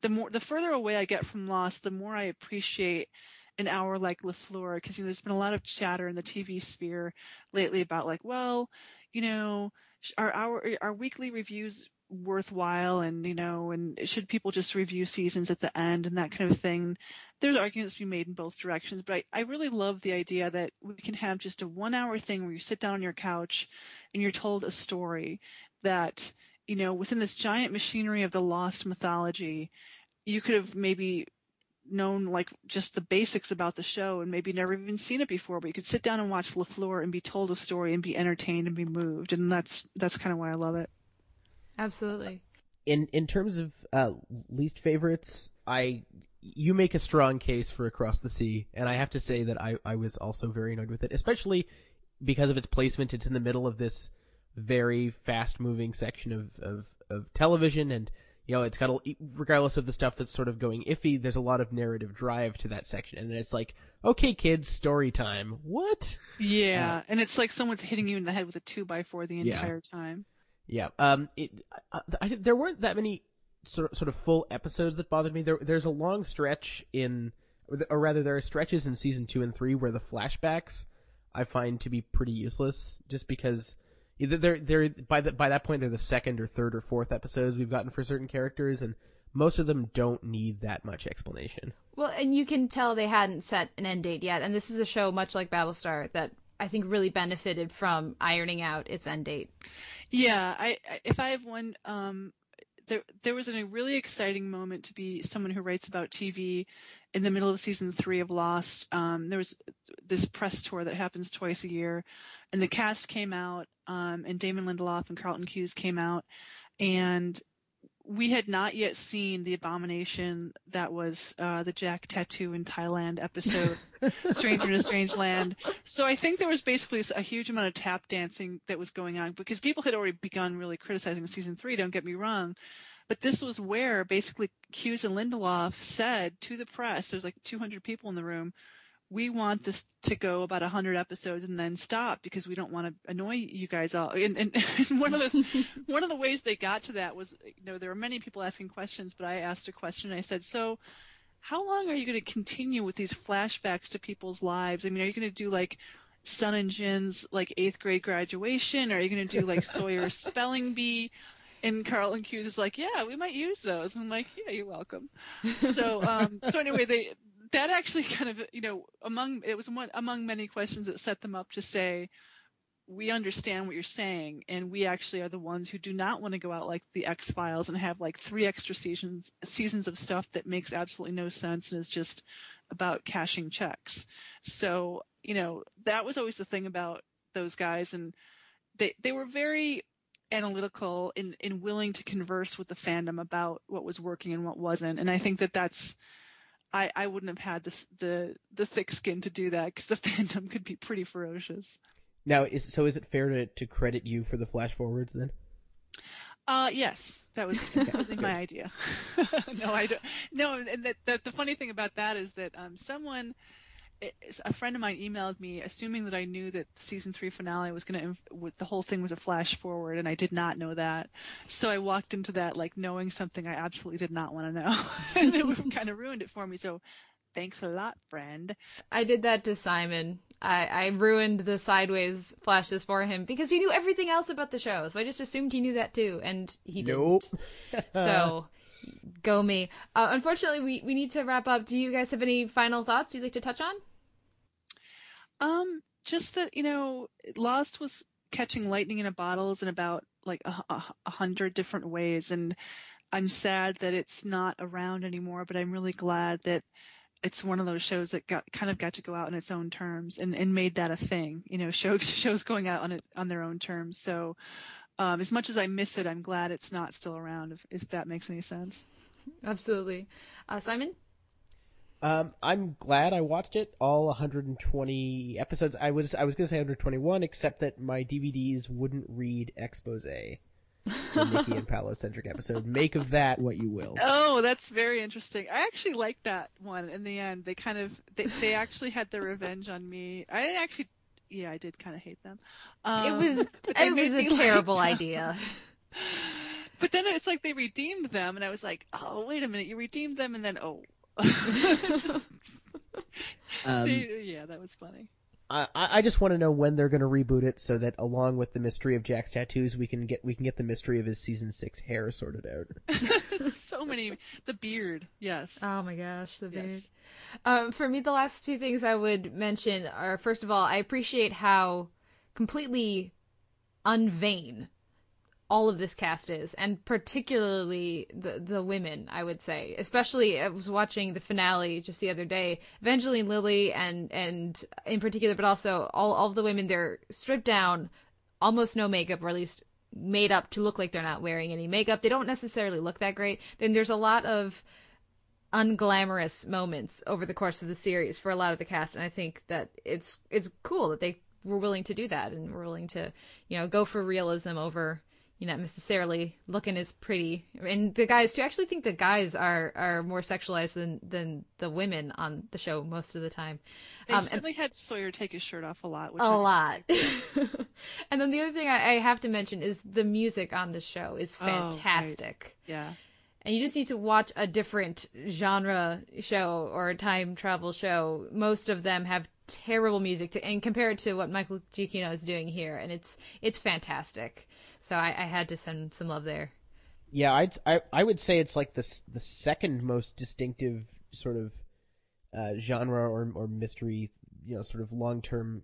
the more the further away I get from Lost, the more I appreciate an hour like LaFleur because you know there's been a lot of chatter in the TV sphere lately about like, well, you know, our our our weekly reviews worthwhile and you know and should people just review seasons at the end and that kind of thing? There's arguments to be made in both directions but I, I really love the idea that we can have just a one hour thing where you sit down on your couch and you're told a story that you know within this giant machinery of the lost mythology you could have maybe known like just the basics about the show and maybe never even seen it before but you could sit down and watch LaFleur and be told a story and be entertained and be moved and that's that's kind of why I love it Absolutely. in in terms of uh, least favorites, I you make a strong case for Across the Sea, and I have to say that I I was also very annoyed with it, especially because of its placement. It's in the middle of this very fast moving section of of of television, and you know it's got a, regardless of the stuff that's sort of going iffy. There's a lot of narrative drive to that section, and it's like, okay, kids, story time. What? Yeah, and it's like someone's hitting you in the head with a two by four the Yeah. entire time. Yeah. Um. It. I, I, there weren't that many sort sort of full episodes that bothered me. There. There's a long stretch in, or, or rather, there are stretches in season two and three where the flashbacks I find to be pretty useless, just because either they're they're by the by that point they're the second or third or fourth episodes we've gotten for certain characters, and most of them don't need that much explanation. Well, and you can tell they hadn't set an end date yet, and this is a show much like Battlestar that I think really benefited from ironing out its end date. Yeah, I if I have one um there there was a really exciting moment to be someone who writes about TV in the middle of season three of Lost. Um, there was this press tour that happens twice a year, and the cast came out, um, and Damon Lindelof and Carlton Cuse came out, and we had not yet seen the abomination that was uh, the Jack Tattoo in Thailand episode, Stranger in a Strange Land. So I think there was basically a huge amount of tap dancing that was going on because people had already begun really criticizing season three. Don't get me wrong, but this was where basically Cuse and Lindelof said to the press, "There's like 200 people in the room." We want this to go about 100 episodes and then stop because we don't want to annoy you guys all. And, and, and one of the one of the ways they got to that was, you know, there were many people asking questions, but I asked a question. I said, "So, how long are you going to continue with these flashbacks to people's lives? I mean, are you going to do like Sun and Jin's like eighth grade graduation? Or are you going to do like Sawyer's spelling bee?" And Carlton Cuse is like, "Yeah, we might use those." I'm like, "Yeah, you're welcome." So, um, so anyway, they that actually kind of you know among it was one among many questions that set them up to say we understand what you're saying and we actually are the ones who do not want to go out like the X Files and have like three extra seasons seasons of stuff that makes absolutely no sense and is just about cashing checks. So, you know, that was always the thing about those guys and they they were very analytical and, and willing to converse with the fandom about what was working and what wasn't. And I think that that's I, I wouldn't have had the the the thick skin to do that because the fandom could be pretty ferocious. Now, is so is it fair to to credit you for the flash forwards then? Uh, yes, that was definitely my idea. no, I don't. No, and the, the, the funny thing about that is that um, someone, a friend of mine, emailed me assuming that I knew that the season three finale was going to, the whole thing was a flash forward, and I did not know that. So I walked into that like knowing something I absolutely did not want to know, and it kind of ruined it for me. So thanks a lot, friend. I did that to Simon. I, I ruined the sideways flashes for him because he knew everything else about the show. So I just assumed he knew that too, and he didn't. So go me. Uh, unfortunately, we, we need to wrap up. Do you guys have any final thoughts you'd like to touch on? Um, just that you know, Lost was catching lightning in a bottles in about like a, a, a hundred different ways, and I'm sad that it's not around anymore. But I'm really glad that it's one of those shows that got kind of got to go out on its own terms and, and made that a thing. You know, shows shows going out on it on their own terms. So um, as much as I miss it, I'm glad it's not still around. If, if that makes any sense. Absolutely, uh, Simon. Um, I'm glad I watched it all 120 episodes. I was I was gonna say 121, except that my DVDs wouldn't read expose the Nikki and Paulo centric episode. Make of that what you will. Oh, that's very interesting. I actually liked that one in the end. They kind of they, they actually had their revenge on me. I didn't actually yeah, I did kind of hate them. Um, it was it was a terrible like, idea. But then it's like they redeemed them, and I was like, oh wait a minute, you redeemed them, and then oh. Just, um, they, yeah, that was funny. I, I just want to know when they're going to reboot it, so that along with the mystery of Jack's tattoos, we can get we can get the mystery of his season six hair sorted out. so many the beard, yes. Oh my gosh, the beard. Yes. Um, for me, the last two things I would mention are first of all, I appreciate how completely unvain all of this cast is, and particularly the the women. I would say, especially I was watching the finale just the other day. Evangeline Lilly and and in particular, but also all all the women. They're stripped down, almost no makeup, or at least made up to look like they're not wearing any makeup. They don't necessarily look that great. Then there's a lot of unglamorous moments over the course of the series for a lot of the cast, and I think that it's it's cool that they were willing to do that and were willing to you know go for realism over you know, necessarily looking as pretty. And the guys too. I actually think the guys are are more sexualized than than the women on the show most of the time. They um, certainly had Sawyer take his shirt off a lot. a I lot. and then the other thing I, I, have to mention is the music on the show is fantastic. Oh, right. Yeah. And you just need to watch a different genre show or a time travel show. Most of them have terrible music to, and compare it to what Michael Giacchino is doing here, and it's it's fantastic. So I, I had to send some love there. Yeah, I'd, I I would say it's like the the second most distinctive sort of uh, genre or or mystery, you know, sort of long term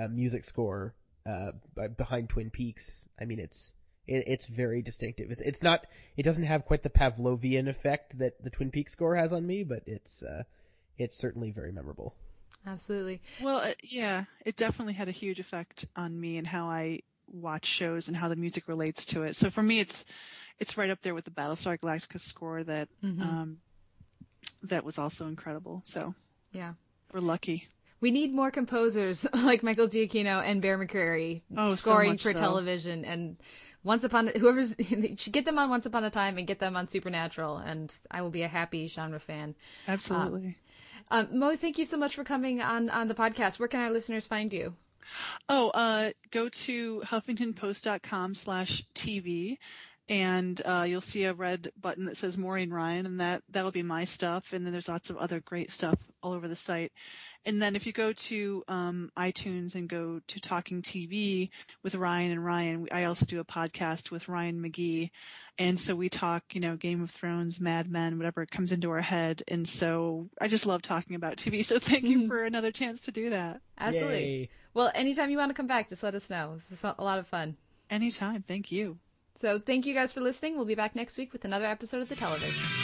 uh, music score uh, behind Twin Peaks. I mean, it's It, it's very distinctive. It's it's not. It doesn't have quite the Pavlovian effect that the Twin Peaks score has on me, but it's uh, it's certainly very memorable. Absolutely. Well, uh, yeah, it definitely had a huge effect on me and how I watch shows and how the music relates to it. So for me, it's it's right up there with the Battlestar Galactica score that Mhm. um, that was also incredible. So Yeah. we're lucky. We need more composers like Michael Giacchino and Bear McCreary Oh, scoring much for so. television and once upon whoever's should get them on Once Upon a Time and get them on Supernatural and I will be a happy genre fan. Absolutely. Um, Mo, thank you so much for coming on on the podcast. Where can our listeners find you? Oh, uh, go to huffingtonpost.com slash TV and uh, you'll see a red button that says Maureen Ryan and that, that'll be my stuff. And then there's lots of other great stuff all over the site. And then if you go to um, iTunes and go to Talking TV with Ryan and Ryan, I also do a podcast with Ryan McGee. And so we talk, you know, Game of Thrones, Mad Men, whatever comes into our head. And so I just love talking about TV. So thank you for another chance to do that. Absolutely. Yay. Well, anytime you want to come back, just let us know. This is a lot of fun. Anytime. Thank you. So thank you guys for listening. We'll be back next week with another episode of the television.